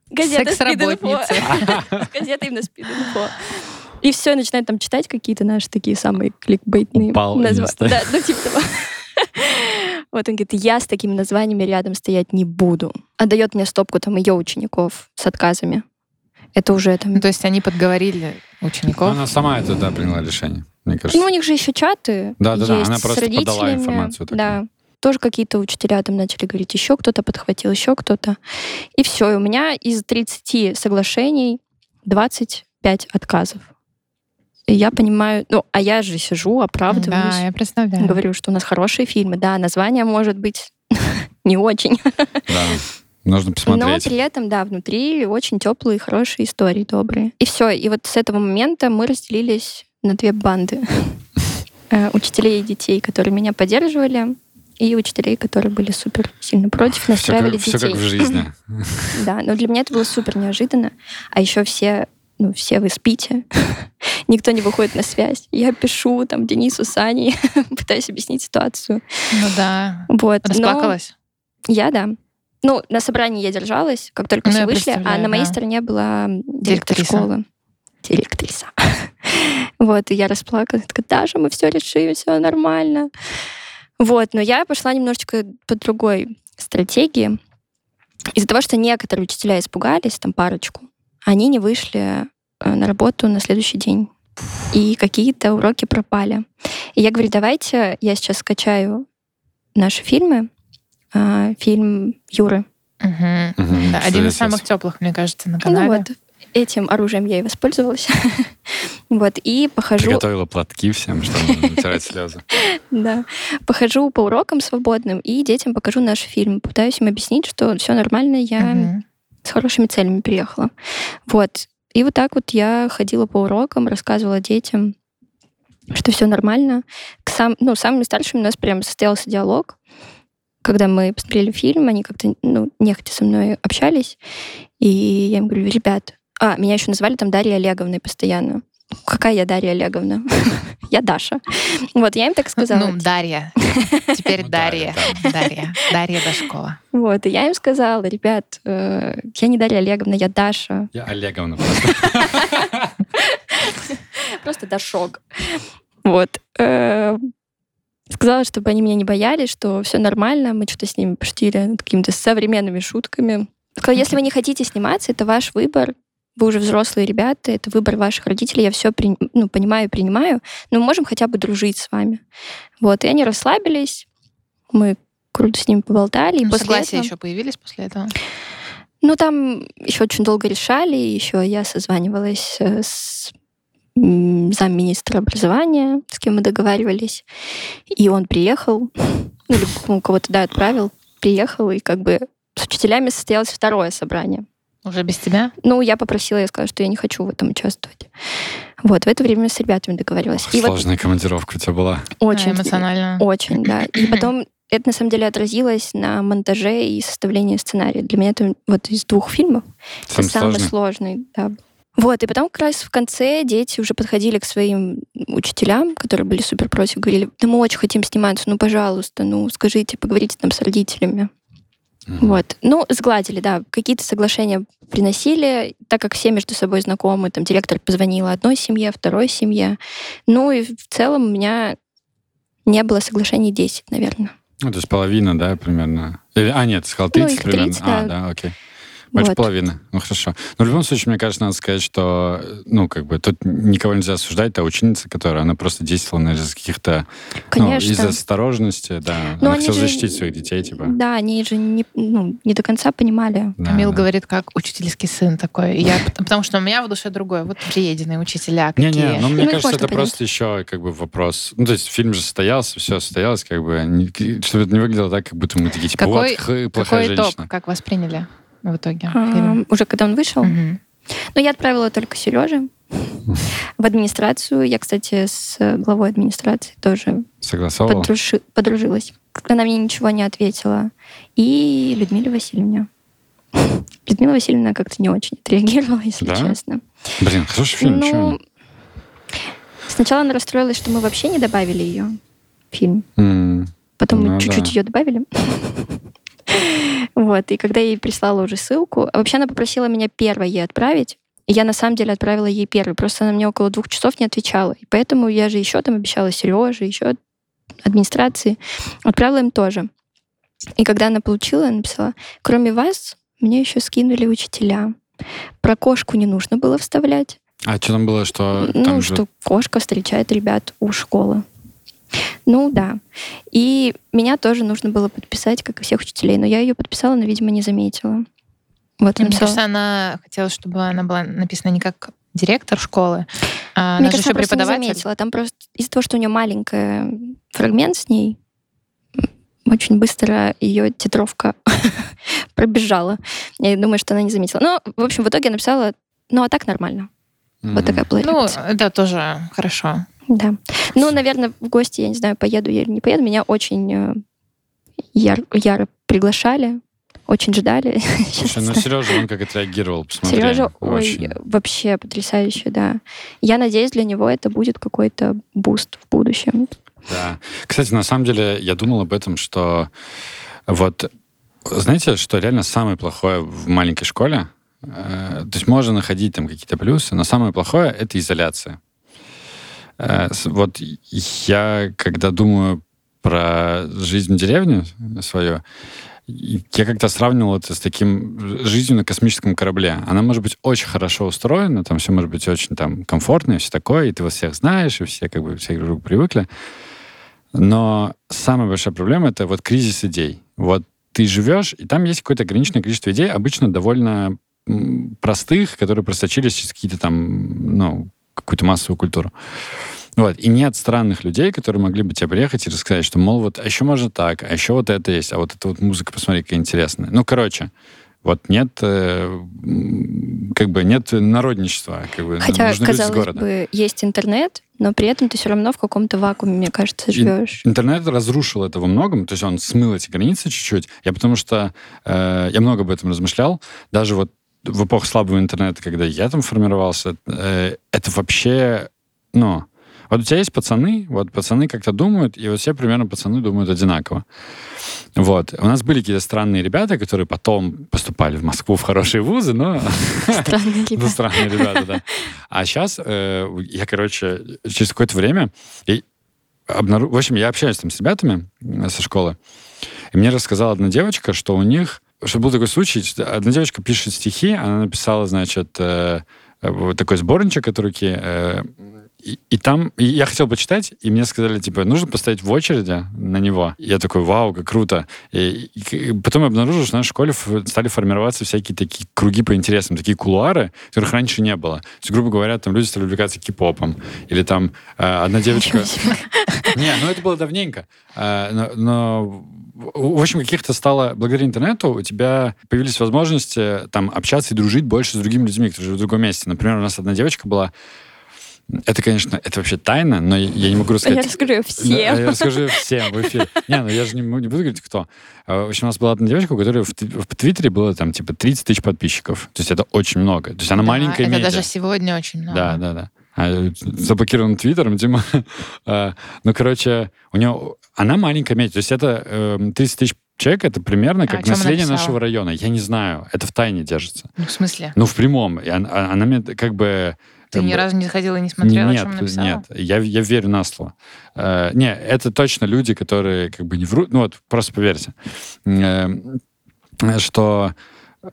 Speaker 2: Газета
Speaker 3: Секс-работница.
Speaker 2: Газетой именно «Спид-инфо». И все, начинает там читать какие-то наши такие самые кликбейтные
Speaker 1: Упал и не
Speaker 2: назва-
Speaker 1: встал.
Speaker 2: Да, ну типа того. Вот он говорит, я с такими названиями рядом стоять не буду. Отдает мне стопку там ее учеников с отказами. Это уже там...
Speaker 3: Ну, то есть они подговорили учеников.
Speaker 1: Она сама это, да, приняла решение, мне кажется.
Speaker 2: Ну, у них же еще чаты
Speaker 1: Да-да-да,
Speaker 2: есть
Speaker 1: она
Speaker 2: с
Speaker 1: просто подала информацию такую.
Speaker 2: Да. Тоже какие-то учителя там начали говорить, еще кто-то подхватил, еще кто-то. И все. И у меня из 30 соглашений 25 отказов. И я понимаю, ну, а я же сижу, оправдываюсь.
Speaker 3: Да, я представляю.
Speaker 2: Говорю, что у нас хорошие фильмы. Да, название может быть не очень.
Speaker 1: Да. Нужно
Speaker 2: Но
Speaker 1: посмотреть.
Speaker 2: при этом, да, внутри очень теплые, хорошие истории, добрые. И все. И вот с этого момента мы разделились на две банды. Э, Учителей и детей, которые меня поддерживали, и учителей, которые были супер сильно против,
Speaker 1: Все
Speaker 2: настраивали
Speaker 1: как,
Speaker 2: детей.
Speaker 1: как в жизни.
Speaker 2: Да, но для меня это было супер неожиданно. А еще все, ну, все вы спите, никто не выходит на связь. Я пишу там Денису, Сане, пытаюсь объяснить ситуацию.
Speaker 3: Ну да.
Speaker 2: Вот. но-
Speaker 3: Расплакалась?
Speaker 2: я, да. Ну, на собрании я держалась, как только
Speaker 3: Ну,
Speaker 2: все вышли, а на моей
Speaker 3: да.
Speaker 2: стороне была директор
Speaker 3: Директриса.
Speaker 2: школы. Директриса. Вот, и я расплакалась, такая, Даша, мы все решим, все нормально. Вот, но я пошла немножечко по другой стратегии. Из-за того, что некоторые учителя испугались, там парочку, они не вышли э, на работу на следующий день. И какие-то уроки пропали. И я говорю, давайте я сейчас скачаю наши фильмы, а, фильм Юры.
Speaker 3: Мгм.
Speaker 1: Мгм.
Speaker 3: Да, один из самых теплых, мне кажется, на
Speaker 2: Ну
Speaker 3: канале.
Speaker 2: вот, этим оружием я и воспользовалась. Вот, и похожу,
Speaker 1: Приготовила платки всем, чтобы натирать слезы.
Speaker 2: да, похожу по урокам свободным и детям покажу наш фильм. Пытаюсь им объяснить, что все нормально, я. С хорошими целями приехала. Вот. И вот так вот я ходила по урокам, рассказывала детям, что все нормально. К сам, ну, самыми старшими у нас прям состоялся диалог. Когда мы посмотрели фильм, они как-то, ну, нехотя со мной общались. И я им говорю, ребят, а, меня еще назвали там Дарьей Олеговной постоянно. Какая я Дарья Олеговна? Я Даша. Вот, я им так сказала.
Speaker 3: Ну, Дарья. Теперь
Speaker 1: Ну,
Speaker 3: Дарья.
Speaker 1: Дарья,
Speaker 3: Дарья. Дарья Дашкова.
Speaker 2: Вот, и я им сказала, ребят, э, я не Дарья Олеговна, я Даша.
Speaker 1: Я Олеговна просто.
Speaker 2: Просто дошок. Вот. Э, Сказала, чтобы они меня не боялись, что все нормально, мы что-то с ними пошутили над какими-то современными шутками. Сказала, если вы не хотите сниматься, это ваш выбор, вы уже взрослые ребята, это выбор ваших родителей, я все ну, понимаю и принимаю, но мы можем хотя бы дружить с вами. Вот, и они расслабились, мы круто с ними поболтали. и
Speaker 3: Ну,
Speaker 2: после
Speaker 3: Согласия
Speaker 2: этого-
Speaker 3: еще появились после этого?
Speaker 2: Ну, там еще очень долго решали, еще я созванивалась э, с замминистра образования, с кем мы договаривались, и он приехал, ну, или кого-то, да, отправил, приехал, и как бы с учителями состоялось второе собрание.
Speaker 3: Уже без тебя?
Speaker 2: Ну, я попросила, я сказала, что я не хочу в этом участвовать. Вот, в это время с ребятами договорилась. И вот
Speaker 1: Сложная командировка у тебя была.
Speaker 2: очень
Speaker 3: А, эмоционально.
Speaker 2: очень, да. И потом это на самом деле отразилось на монтаже и составлении сценария. Для меня это вот из двух фильмов это
Speaker 1: Самый
Speaker 2: самый
Speaker 1: сложный.
Speaker 2: сложный, да. Вот, и потом как раз в конце дети уже подходили к своим учителям, которые были супер против, говорили, да мы очень хотим сниматься, ну, пожалуйста, ну, скажите, поговорите там с родителями.
Speaker 1: Мгм.
Speaker 2: Вот. Ну, сгладили, да. Какие-то соглашения приносили, так как все между собой знакомы. Там директор позвонила одной семье, второй семье. Ну и в целом у меня не было соглашений 10, наверное.
Speaker 1: Ну, то есть половина, да, примерно. Или, а, нет, сказал
Speaker 2: Ну,
Speaker 1: 30
Speaker 2: их
Speaker 1: примерно.
Speaker 2: 30,
Speaker 1: а,
Speaker 2: да.
Speaker 1: да, окей. Больше
Speaker 2: Вот.
Speaker 1: половины. Ну, хорошо. Но в любом случае, мне кажется, надо сказать, что, ну, как бы, тут никого нельзя осуждать. Та ученица, которая, она просто действовала, наверное, из каких-то... Ну,
Speaker 2: Конечно.
Speaker 1: из осторожности, да.
Speaker 2: Но
Speaker 1: она хотела
Speaker 2: же-
Speaker 1: защитить своих детей, типа.
Speaker 2: Да, они же не, ну, не до конца понимали.
Speaker 1: Да,
Speaker 3: Камил
Speaker 1: да.
Speaker 3: говорит, как учительский сын такой. Я, потому что у меня в душе другое. Вот приеденные учителя какие.
Speaker 1: Не-не, но мне
Speaker 2: Ну,
Speaker 1: кажется, это
Speaker 2: понять.
Speaker 1: просто еще как бы вопрос. Ну, то есть фильм же состоялся, все состоялось, как бы, чтобы это не выглядело так, как будто мы такие, типа,
Speaker 3: Какой-
Speaker 1: вот, плохая
Speaker 3: Какой итог?
Speaker 1: женщина.
Speaker 3: Как восприняли в итоге?
Speaker 2: А, уже когда он вышел.
Speaker 3: Мгм.
Speaker 2: Ну, я отправила только Сереже в администрацию. Я, кстати, с главой администрации тоже подружи- подружилась. Она мне ничего не ответила. И Людмиле Васильевне. Людмила Васильевна как-то не очень отреагировала, если
Speaker 1: Да?
Speaker 2: честно.
Speaker 1: Блин, хороший фильм,
Speaker 2: ну, сначала она расстроилась, что мы вообще не добавили ее в фильм.
Speaker 1: М,
Speaker 2: Потом
Speaker 1: Ну
Speaker 2: мы чуть-чуть
Speaker 1: да.
Speaker 2: ее добавили. Вот, и когда я ей прислала уже ссылку, вообще она попросила меня первой ей отправить, я на самом деле отправила ей первой, просто она мне около двух часов не отвечала. И поэтому я же еще там обещала Сереже, еще администрации, отправила им тоже. И когда она получила, она написала, кроме вас, мне еще скинули учителя. Про кошку не нужно было вставлять.
Speaker 1: А что там было, что
Speaker 2: Ну,
Speaker 1: там же...
Speaker 2: что кошка встречает ребят у школы. Ну да. И меня тоже нужно было подписать, как и всех учителей. Но я ее подписала, но, видимо, не заметила. Вот,
Speaker 3: Мне
Speaker 2: написала.
Speaker 3: кажется, она хотела, чтобы она была написана не как директор школы, а
Speaker 2: Мне
Speaker 3: она же
Speaker 2: кажется,
Speaker 3: еще
Speaker 2: она просто не
Speaker 3: преподаватель.
Speaker 2: заметила. Там просто из-за того, что у нее маленький фрагмент с ней, очень быстро ее титровка пробежала. Я думаю, что она не заметила. Но, в общем, в итоге я написала, ну, а так нормально. Вот
Speaker 1: Мгм.
Speaker 2: такая была
Speaker 3: Ну, это тоже хорошо.
Speaker 2: Да. Ну, наверное, в гости, я не знаю, поеду я или не поеду. Меня очень э, яр- яро приглашали, очень ждали.
Speaker 1: Слушай, ну Сережа, он как отреагировал, посмотри.
Speaker 2: Сережа, ой,
Speaker 1: Очень.
Speaker 2: вообще потрясающе, да. Я надеюсь, для него это будет какой-то boost в будущем.
Speaker 1: Да. Кстати, на самом деле, я думал об этом, что вот, знаете, что реально самое плохое в маленькой школе? Э, То есть можно находить там какие-то плюсы, но самое плохое — это изоляция. Э, Вот я, когда думаю про жизнь в деревне свою, я как-то сравнивал это с таким жизнью на космическом корабле. Она может быть очень хорошо устроена, там все может быть очень там комфортно и все такое, и ты вас всех знаешь, и все как бы все друг привыкли. Но самая большая проблема — это вот кризис идей. Вот ты живешь, и там есть какое-то ограниченное количество идей, обычно довольно простых, которые просочились через какие-то там, ну, какую-то массовую культуру. Вот. И нет странных людей, которые могли бы тебе приехать и рассказать, что, мол, вот, а еще можно так, а еще вот это есть, а вот эта вот музыка, посмотри, какая интересная. Ну, короче, вот нет, э, как бы, нет народничества, как бы,
Speaker 2: Хотя,
Speaker 1: нужны люди из
Speaker 2: казалось
Speaker 1: города.
Speaker 2: бы, есть интернет, но при этом ты все равно в каком-то вакууме, мне кажется,
Speaker 1: И-
Speaker 2: живешь.
Speaker 1: Интернет разрушил это во многом, то есть он смыл эти границы чуть-чуть. Я потому что э, я много об этом размышлял. Даже вот в эпоху слабого интернета, когда я там формировался, э, это вообще, ну, вот у тебя есть пацаны, вот пацаны как-то думают, и вот все примерно пацаны думают одинаково. Вот. У нас были какие-то странные ребята, которые потом поступали в Москву в хорошие вузы, но
Speaker 2: Странные
Speaker 1: ну,
Speaker 2: ребята.
Speaker 1: странные ребята, да. А сейчас я, короче, через какое-то время обнару... В общем, я общаюсь там с ребятами э, со школы, и мне рассказала одна девочка, что у них... Что был такой случай, одна девочка пишет стихи, она написала, значит, э, э, вот такой сборничек от руки, э, и, и там и я хотел почитать, и мне сказали, типа, нужно поставить в очереди на него. И я такой, вау, как круто. И, и- и потом я обнаружил, что в нашей школе стали формироваться всякие такие круги по интересам, такие кулуары, которых раньше не было. То есть, грубо говоря, там люди стали увлекаться кип-попом. Или там э, одна девочка... Не, ну это было давненько. Но, но, в общем, каких-то стало, благодаря интернету, у тебя появились возможности там общаться и дружить больше с другими людьми, которые живут в другом месте. Например, у нас одна девочка была, это, конечно, это вообще тайна, но я я не могу
Speaker 2: Я
Speaker 1: рассказать.
Speaker 2: расскажу
Speaker 1: Да,
Speaker 2: всем.
Speaker 1: я расскажу всем в эфире. Не, ну я же не, не буду говорить, кто. А, В общем, у нас была одна девочка, у которой в, в Твиттере было там типа 30 тысяч подписчиков. То есть это очень много. То есть она
Speaker 3: Да,
Speaker 1: маленькая
Speaker 3: Это
Speaker 1: медиа.
Speaker 3: даже сегодня очень много.
Speaker 1: Да, да, да. А, заблокирован твиттером, Дима. А, ну, короче, у нее... Она маленькая медиа. То есть это эм, 30 тысяч человек это примерно
Speaker 3: А
Speaker 1: как население нашего района. Я не знаю, это в тайне держится.
Speaker 3: Ну, в смысле?
Speaker 1: Ну, в прямом. И она, она мне как бы...
Speaker 3: Ты ни разу не заходила и не смотрела,
Speaker 1: нет,
Speaker 3: о чем написала?
Speaker 1: нет, я, я верю на слово. Э, не, это точно люди, которые как бы не врут. Ну вот, просто поверьте, Э, что э,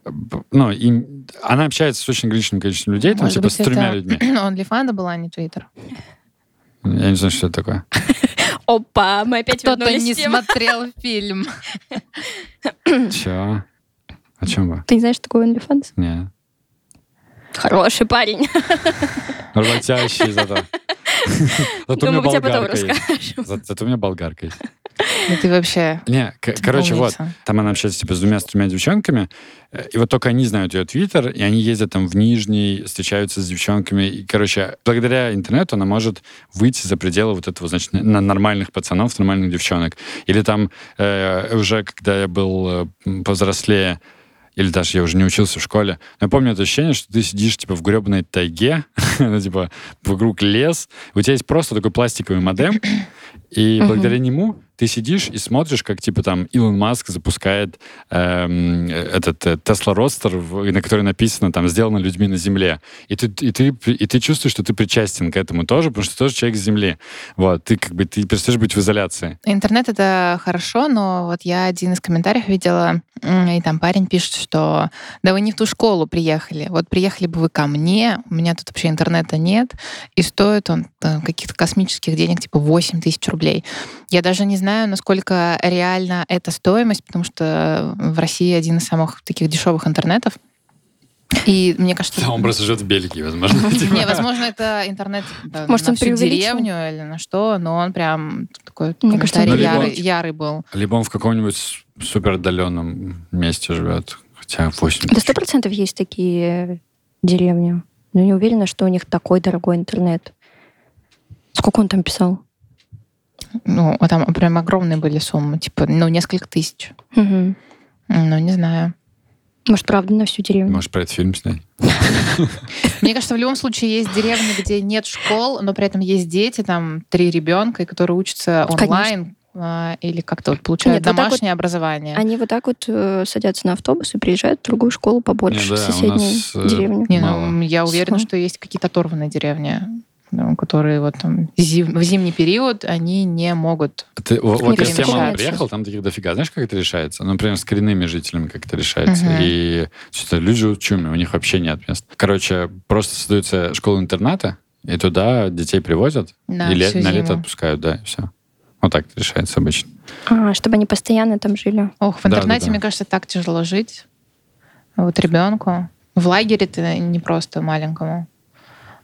Speaker 1: ну, им, она общается с очень ограниченным количеством людей, там,
Speaker 3: Может
Speaker 1: типа,
Speaker 3: быть,
Speaker 1: с тремя
Speaker 3: это
Speaker 1: людьми.
Speaker 3: OnlyFans была, а не Твиттер.
Speaker 1: Я не знаю, что это такое.
Speaker 2: Опа, мы опять
Speaker 3: Кто-то
Speaker 2: вернулись
Speaker 3: не смотрел фильм.
Speaker 1: Че? О чем вы?
Speaker 2: Ты не знаешь, что такое OnlyFans?
Speaker 1: Не.
Speaker 2: Хороший парень.
Speaker 1: Работящий зато. Зато у меня болгарка есть. Зато у меня болгарка есть.
Speaker 3: Ну ты вообще...
Speaker 1: Не, короче, вот, там она общается типа с двумя, с тремя девчонками, э, и вот только они знают ее твиттер, и они ездят там в Нижний, встречаются с девчонками, и, короче, благодаря интернету она может выйти за пределы вот этого, значит, на нормальных пацанов, нормальных девчонок. Или там э, уже, когда я был э, повзрослее, или даже я уже не учился в школе. Но я помню это ощущение, что ты сидишь, типа, в гребаной тайге, ну, типа, вокруг лес, у тебя есть просто такой пластиковый модем, и благодаря нему ты сидишь и смотришь, как, типа, там, Илон Маск запускает эм, этот э, Tesla Roadster, в- на который написано, там, сделано людьми на Земле. И ты, и, ты, и ты чувствуешь, что ты причастен к этому тоже, потому что ты тоже человек с Земли. Вот, ты, как бы, ты перестаешь быть в изоляции.
Speaker 3: Интернет — это хорошо, но вот я один из комментариев видела, и там парень пишет, что да вы не в ту школу приехали. Вот приехали бы вы ко мне, у меня тут вообще интернета нет, и стоит он э, каких-то космических денег, типа 8 тысяч рублей. Я даже не знаю, насколько реально эта стоимость, потому что в России один из самых таких дешевых интернетов. И мне кажется...
Speaker 1: Да, он просто живет в Бельгии, возможно.
Speaker 3: Не, возможно, это интернет
Speaker 2: Может,
Speaker 3: на
Speaker 2: он
Speaker 3: всю деревню или на что, но он прям такой
Speaker 2: Мне кажется,
Speaker 3: комментарий ярый, был.
Speaker 1: Либо он в каком-нибудь с- супер отдаленном месте живет. Хотя 8
Speaker 2: Да сто процентов есть такие деревни. Но не уверена, что у них такой дорогой интернет. Сколько он там писал?
Speaker 3: Ну, а там прям огромные были суммы, типа, ну, несколько тысяч.
Speaker 2: Мгм.
Speaker 3: Ну, не знаю.
Speaker 2: Может, правда, на всю деревню?
Speaker 1: Может, про этот фильм снять?
Speaker 3: Мне кажется, в любом случае есть деревни, где нет школ, но при этом есть дети, там, три ребенка, которые учатся онлайн а, или как-то вот получают
Speaker 2: Нет, вот так вот
Speaker 3: домашнее образование.
Speaker 2: Они вот так вот э, садятся на автобус и приезжают в другую школу побольше,
Speaker 1: Не, да,
Speaker 2: в
Speaker 1: у
Speaker 2: соседней
Speaker 1: нас, э,
Speaker 2: деревню.
Speaker 3: Не, ну, я уверена,
Speaker 2: Сло-
Speaker 3: что есть какие-то оторванные деревни, которые вот там зим- в зимний период они не могут.
Speaker 1: Ты, вот
Speaker 3: кажется,
Speaker 1: темы
Speaker 3: такого
Speaker 1: приехал, там таких дофига. Знаешь, как это решается? Ну, например, с коренными жителями как это решается.
Speaker 3: Мгм.
Speaker 1: И что-то люди живут в чуме, у них вообще нет мест. Короче, просто создаются школы-интернаты, и туда детей привозят,
Speaker 3: Да,
Speaker 1: и ле-
Speaker 3: всю
Speaker 1: на лето отпускают, да, и все. Вот так это решается обычно.
Speaker 2: А, чтобы они постоянно там жили.
Speaker 3: Ох, в
Speaker 1: Да, да,
Speaker 3: интернете,
Speaker 1: да.
Speaker 3: мне кажется, так тяжело жить. Вот ребенку. В лагере ты не просто маленькому.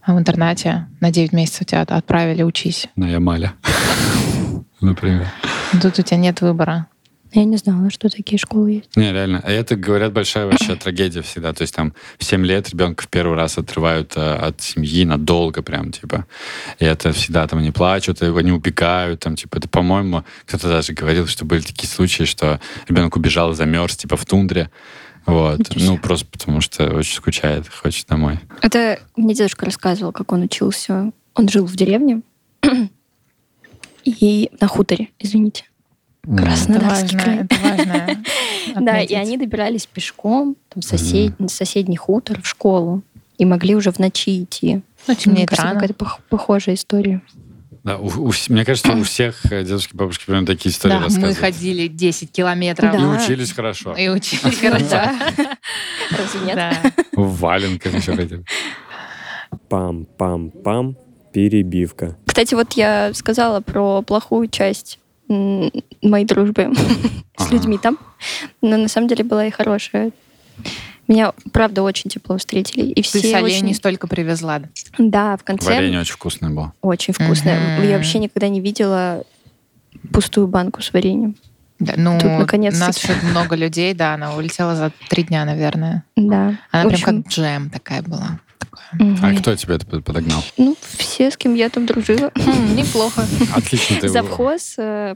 Speaker 3: А в интернате на 9 месяцев тебя отправили учись.
Speaker 1: На Ямале. Например.
Speaker 3: Тут у тебя нет выбора.
Speaker 2: Я не знала, что такие школы есть.
Speaker 1: Не, реально. А это, говорят, большая вообще трагедия всегда. То есть там в 7 лет ребенка в первый раз отрывают э, от семьи надолго прям, типа. И это всегда там они плачут, его не упекают, там, типа. Это, по-моему, кто-то даже говорил, что были такие случаи, что ребенок убежал и замерз, типа, в тундре. Вот. Ну, просто потому что очень скучает, хочет домой.
Speaker 2: Это мне дедушка рассказывал, как он учился. Он жил в деревне и на хуторе, извините.
Speaker 3: Это
Speaker 2: Краснодарский
Speaker 3: важно.
Speaker 2: край.
Speaker 3: Это важно.
Speaker 2: Да, и они добирались пешком там, сосед... на соседний хутор в школу и могли уже в ночи идти.
Speaker 3: Ну,
Speaker 2: Мне кажется, какая-то пох- похожая история.
Speaker 1: Да, у- у мне кажется, у всех э, дедушки, бабушки примерно такие истории
Speaker 3: Да, мы ходили 10 километров.
Speaker 1: И
Speaker 2: Да.
Speaker 1: учились хорошо.
Speaker 3: И учились хорошо.
Speaker 2: Разве нет?
Speaker 1: В валенках еще хотели.
Speaker 4: Пам-пам-пам. Перебивка.
Speaker 2: Кстати, вот я сказала про плохую часть моей дружбы с людьми там, но на самом деле была и хорошая. Меня, правда, очень тепло встретили. И все
Speaker 3: Ты с оленей
Speaker 2: очень...
Speaker 3: столько привезла. да?
Speaker 2: Да, в конце
Speaker 1: Варенье очень вкусное было.
Speaker 2: очень вкусное.
Speaker 3: Мгм.
Speaker 2: Я вообще никогда не видела пустую банку с вареньем.
Speaker 3: Да, ну,
Speaker 2: Тут,
Speaker 3: нас еще много людей, да, она улетела за три дня, наверное.
Speaker 2: Да.
Speaker 3: Она
Speaker 2: В
Speaker 3: прям
Speaker 2: общем,
Speaker 3: как джем такая была. Такое.
Speaker 1: А кто тебе это под- подогнал?
Speaker 2: Ну, все, с кем я там дружила.
Speaker 3: М, Неплохо.
Speaker 1: Отлично ты...
Speaker 2: Завхоз, э,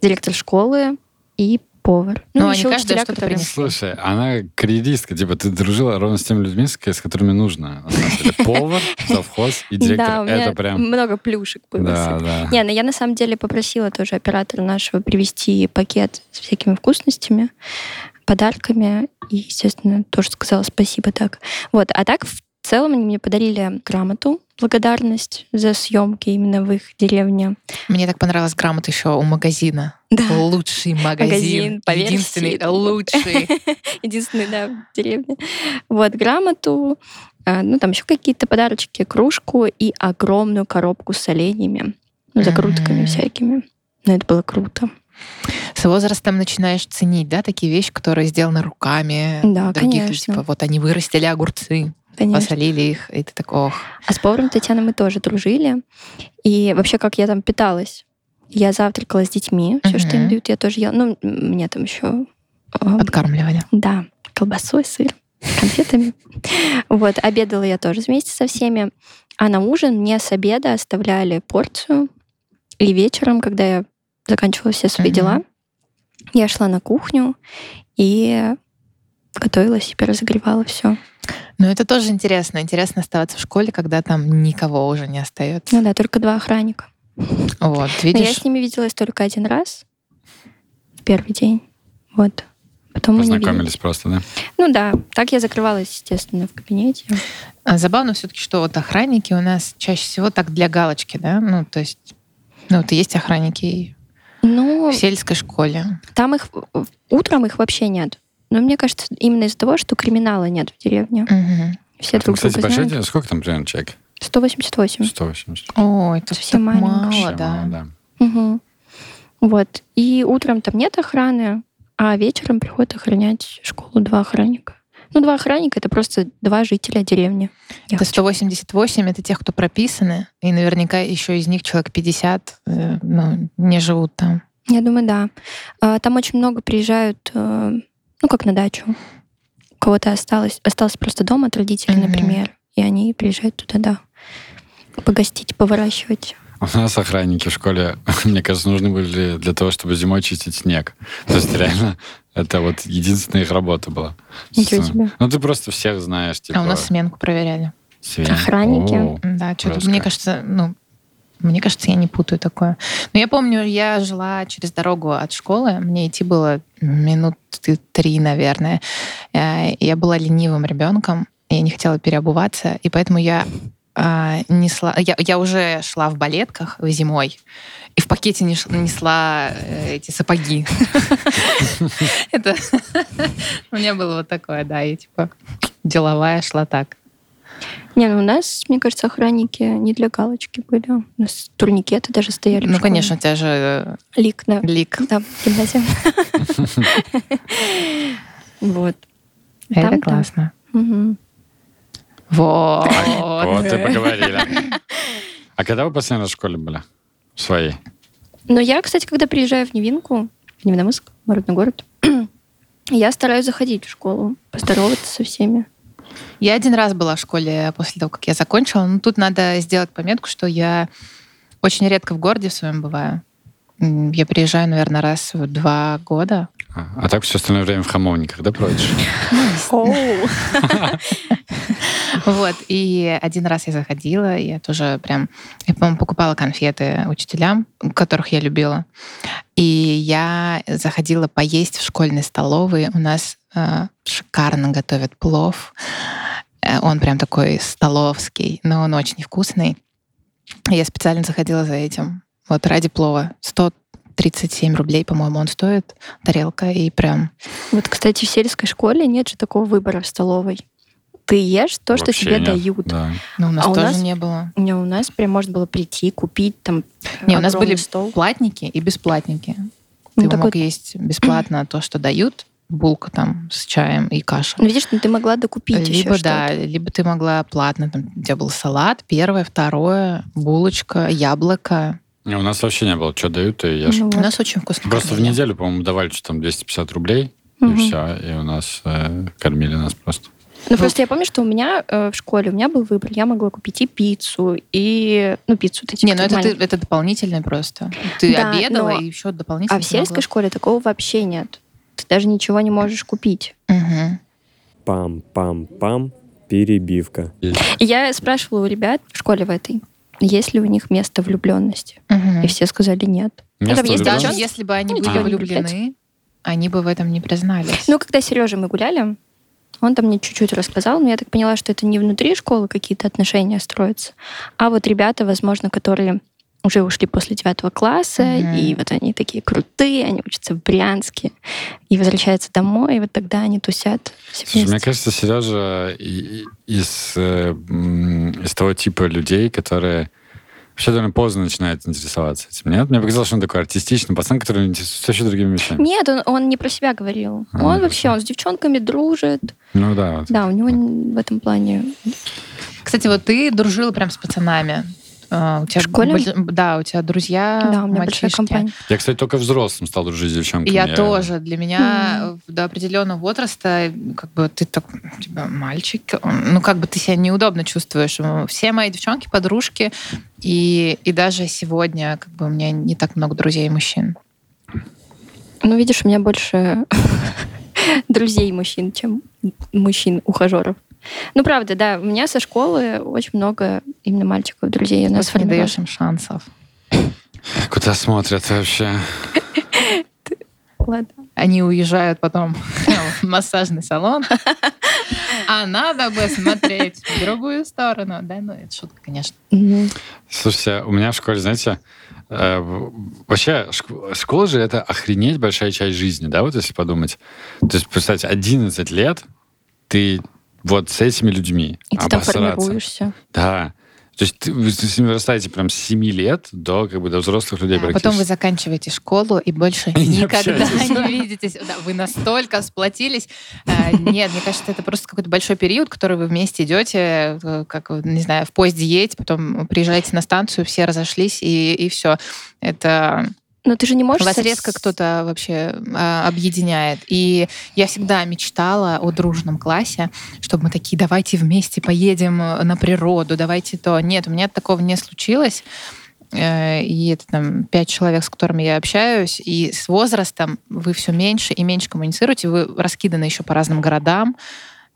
Speaker 2: директор школы и повар.
Speaker 3: Ну, они
Speaker 2: еще
Speaker 3: каждая что-то
Speaker 2: которые-
Speaker 3: принесли.
Speaker 1: Слушай, она карьеристка, типа, ты дружила ровно с теми людьми, с, с которыми нужно. Повар, совхоз и директор.
Speaker 2: Да, у меня
Speaker 1: Это прям...
Speaker 2: много плюшек было.
Speaker 1: Да, да.
Speaker 2: Не, ну я на самом деле попросила тоже оператора нашего привезти пакет с всякими вкусностями, подарками. И, естественно, тоже сказала спасибо так. Вот. А так, в целом, они мне подарили грамоту, благодарность за съемки именно в их деревне.
Speaker 3: Мне так понравилась грамота еще у магазина.
Speaker 2: Да.
Speaker 3: Лучший магазин.
Speaker 2: Магазин по версии.
Speaker 3: Единственный лучший.
Speaker 2: Единственный, да, в деревне. Вот, грамоту, а, ну, там еще какие-то подарочки, кружку и огромную коробку с оленями, ну, закрутками всякими. Ну, это было круто.
Speaker 3: С возрастом начинаешь ценить, да, такие вещи, которые сделаны руками.
Speaker 2: Да,
Speaker 3: других,
Speaker 2: конечно.
Speaker 3: Типа, вот они вырастили огурцы,
Speaker 2: Конечно.
Speaker 3: посолили их, и ты такой, ох.
Speaker 2: А с поваром Татьяной мы тоже дружили. И вообще, как я там питалась. Я завтракала с детьми. Все, что им дают, я тоже ела. Ну, мне там еще...
Speaker 3: Подкармливали.
Speaker 2: Да, колбасой, сыр, конфетами. Вот, обедала я тоже вместе со всеми. А на ужин мне с обеда оставляли порцию. И вечером, когда я заканчивала все свои дела, я шла на кухню и готовила себе, разогревала все.
Speaker 3: Но это тоже интересно. Интересно оставаться в школе, когда там никого уже не остается.
Speaker 2: Ну да, только два охранника.
Speaker 3: Вот,
Speaker 2: Но я
Speaker 3: видишь?
Speaker 2: с ними виделась только один раз в первый день. Вот. Потом.
Speaker 1: Познакомились просто, да?
Speaker 2: Ну да, так я закрывалась, естественно, в кабинете.
Speaker 3: А Забавно все-таки, что вот охранники у нас чаще всего так для галочки, да? Ну, то есть, ну, вот есть охранники
Speaker 2: Ну,
Speaker 3: в сельской школе.
Speaker 2: там их утром их вообще нет. Но мне кажется, именно из-за того, что криминала нет в деревне.
Speaker 3: Мгм.
Speaker 2: Все
Speaker 1: Там,
Speaker 2: друг
Speaker 1: кстати,
Speaker 2: друга
Speaker 1: большой
Speaker 2: знают.
Speaker 1: Сколько там примерно человек?
Speaker 2: 188.
Speaker 1: 180.
Speaker 3: Ой, это
Speaker 2: Совсем
Speaker 3: так
Speaker 2: маленько.
Speaker 3: мало, да.
Speaker 1: мало, да.
Speaker 2: Мгм. Вот. И утром там нет охраны, а вечером приходят охранять школу два охранника. Ну, два охранника — это просто два жителя деревни. Я
Speaker 3: Это
Speaker 2: хочу.
Speaker 3: 188 это тех, кто прописаны, и наверняка еще из них человек 50 э, ну, не живут там.
Speaker 2: Я думаю, да. А, Там очень много приезжают, э, ну, как на дачу. У кого-то осталось, остался просто дом от родителей,
Speaker 3: Мгм.
Speaker 2: например, и они приезжают туда, да, погостить, поворачивать.
Speaker 1: У нас охранники в школе, мне кажется, нужны были для того, чтобы зимой чистить снег. То есть реально это вот единственная их работа была.
Speaker 2: Ничего себе.
Speaker 1: Ну ты просто всех знаешь, типа...
Speaker 3: А у нас сменку проверяли.
Speaker 1: свинь.
Speaker 2: охранники.
Speaker 1: О,
Speaker 3: Да, что-то, мне кажется, ну, мне кажется, я не путаю такое. Но я помню, я жила через дорогу от школы, мне идти было минут три, наверное. Э, Я была ленивым ребенком, я не хотела переобуваться, и поэтому я а, несла... Я, я уже шла в балетках зимой, и в пакете несла э, эти сапоги. Это у меня было вот такое, да, и типа деловая шла так.
Speaker 2: Не, ну у нас, мне кажется, охранники не для галочки были. У нас турникеты даже стояли.
Speaker 3: Ну, конечно, у тебя же э,
Speaker 2: Лик, да.
Speaker 3: лик.
Speaker 2: Да, в гимназии. Вот.
Speaker 3: Это классно. Вот.
Speaker 1: Вот и поговорили. А когда вы последний раз в школе были? В своей?
Speaker 2: Но я, кстати, когда приезжаю в Невинку, в Невиномыск, родной город, я стараюсь заходить в школу, поздороваться со всеми.
Speaker 3: Я один раз была в школе после того, как я закончила. Но тут надо сделать пометку, что я очень редко в городе в своем бываю. Я приезжаю, наверное, раз в два года.
Speaker 1: А, а так все остальное время в хамовниках, да, проводишь?
Speaker 3: Вот. И один раз я заходила, я тоже прям, я, по-моему, покупала конфеты учителям, которых я любила. И я заходила поесть в школьной столовой. У нас шикарно готовят плов. Э, Он прям такой столовский, но он очень вкусный. Я специально заходила за этим. Вот ради плова. 137 рублей, по-моему, он стоит, тарелка, и прям...
Speaker 2: Вот, кстати, в сельской школе нет же такого выбора в столовой. Ты ешь то, что
Speaker 1: Вообще
Speaker 2: тебе
Speaker 1: нет,
Speaker 2: дают.
Speaker 1: Да.
Speaker 3: Ну, у нас
Speaker 2: А у
Speaker 3: тоже
Speaker 2: нас-
Speaker 3: не было.
Speaker 2: Не, у нас прям можно было прийти, купить там
Speaker 3: Не, у нас были
Speaker 2: стол.
Speaker 3: платники и бесплатники.
Speaker 2: Ну,
Speaker 3: Ты
Speaker 2: такой-
Speaker 3: мог есть бесплатно то, что дают, булка там с чаем и каша.
Speaker 2: Ну, видишь, ну, ты могла докупить
Speaker 3: либо
Speaker 2: еще
Speaker 3: да,
Speaker 2: что-то.
Speaker 3: либо ты могла платно, там, у тебя был салат, первое, второе, булочка, яблоко.
Speaker 1: Не, у нас вообще не было. Что дают, и ешь.
Speaker 2: Ну,
Speaker 3: У нас очень вкусно.
Speaker 1: Просто в
Speaker 3: кормили.
Speaker 1: неделю, по-моему, давали что там 250 рублей, и
Speaker 2: Мгм.
Speaker 1: все. И у нас э, кормили нас просто.
Speaker 2: Ну, просто я помню, что у меня э, в школе у меня был выбор. Я могла купить и пиццу, и... Ну, пиццу ты
Speaker 3: Не, ну это, ты- это дополнительный просто. Ты
Speaker 2: Да,
Speaker 3: обедала
Speaker 2: но-
Speaker 3: и еще дополнительно.
Speaker 2: А в сельской школе такого вообще нет. Ты даже ничего не можешь купить.
Speaker 3: Мгм.
Speaker 4: Пам-пам-пам. Перебивка.
Speaker 2: Я спрашивала у ребят в школе в этой, есть ли у них место влюбленности.
Speaker 3: Мгм.
Speaker 2: И все сказали нет.
Speaker 1: Место
Speaker 2: там есть?
Speaker 3: Даже
Speaker 2: девчонки.
Speaker 3: если бы они
Speaker 2: Ну,
Speaker 3: были влюблены, они бы в этом не признались.
Speaker 2: Ну, когда с Сережей мы гуляли, он там мне чуть-чуть рассказал, но я так поняла, что это не внутри школы какие-то отношения строятся, а вот ребята, возможно, которые уже ушли после девятого класса,
Speaker 3: Мгм.
Speaker 2: и вот они такие крутые, они учатся в Брянске, и возвращаются домой, и вот тогда они тусят
Speaker 1: Слушай, мне кажется, Сережа из, э, из того типа людей, которые вообще довольно поздно начинают интересоваться этим. Нет? Мне показалось, что он такой артистичный пацан, который интересуется вообще другими вещами.
Speaker 2: Нет, он, он не про себя говорил.
Speaker 1: А,
Speaker 2: он вообще, он с девчонками дружит.
Speaker 1: Ну да, вот.
Speaker 2: Да, у него в этом плане...
Speaker 3: Кстати, вот ты дружила прям с пацанами. А, У тебя
Speaker 2: В школе?
Speaker 3: боль- Да, у тебя друзья,
Speaker 2: да, у меня большая
Speaker 3: мальчишки.
Speaker 2: компания.
Speaker 1: Я, кстати, только взрослым стал дружить с девчонками.
Speaker 3: Я тоже. Для меня э, до определенного возраста, как бы ты так, у тебя мальчик, ну как бы ты себя неудобно чувствуешь. Все мои девчонки, подружки, и, и даже сегодня как бы у меня не так много друзей мужчин.
Speaker 2: Ну, видишь, у меня больше друзей мужчин, чем мужчин-ухажеров. Ну, правда, да, у меня со школы очень много именно мальчиков, друзей. У нас
Speaker 3: не даешь им шансов.
Speaker 1: Куда смотрят вообще?
Speaker 2: Ладно.
Speaker 3: Они уезжают потом в массажный салон. А надо бы смотреть в другую сторону. Да, ну это шутка, конечно.
Speaker 1: Слушайте, у меня в школе, знаете, э, вообще шк- школа же это охренеть большая часть жизни, да, вот если подумать. То есть, представьте, 11 лет ты вот с этими людьми
Speaker 2: И ты там
Speaker 1: обосраться.
Speaker 2: формируешься.
Speaker 1: Да. То есть вы с ними вырастаете прям с 7 лет до, как бы, до взрослых людей
Speaker 3: А потом вы заканчиваете школу и больше
Speaker 1: И не
Speaker 3: никогда
Speaker 1: общаетесь.
Speaker 3: не видитесь. Да, вы настолько сплотились. А, Нет, мне кажется, это просто какой-то большой период, который вы вместе идете, э, как, не знаю, в поезде едете, потом приезжаете на станцию, все разошлись, и, и все. Это
Speaker 2: Но ты же не можешь...
Speaker 3: вас
Speaker 2: со-
Speaker 3: резко кто-то вообще а, объединяет. И я всегда мечтала о дружном классе, чтобы мы такие, давайте вместе поедем э, на природу, давайте то. Нет, у меня такого не случилось. Э, И это там пять человек, с которыми я общаюсь, и с возрастом вы все меньше и меньше коммуницируете, вы раскиданы еще по разным городам.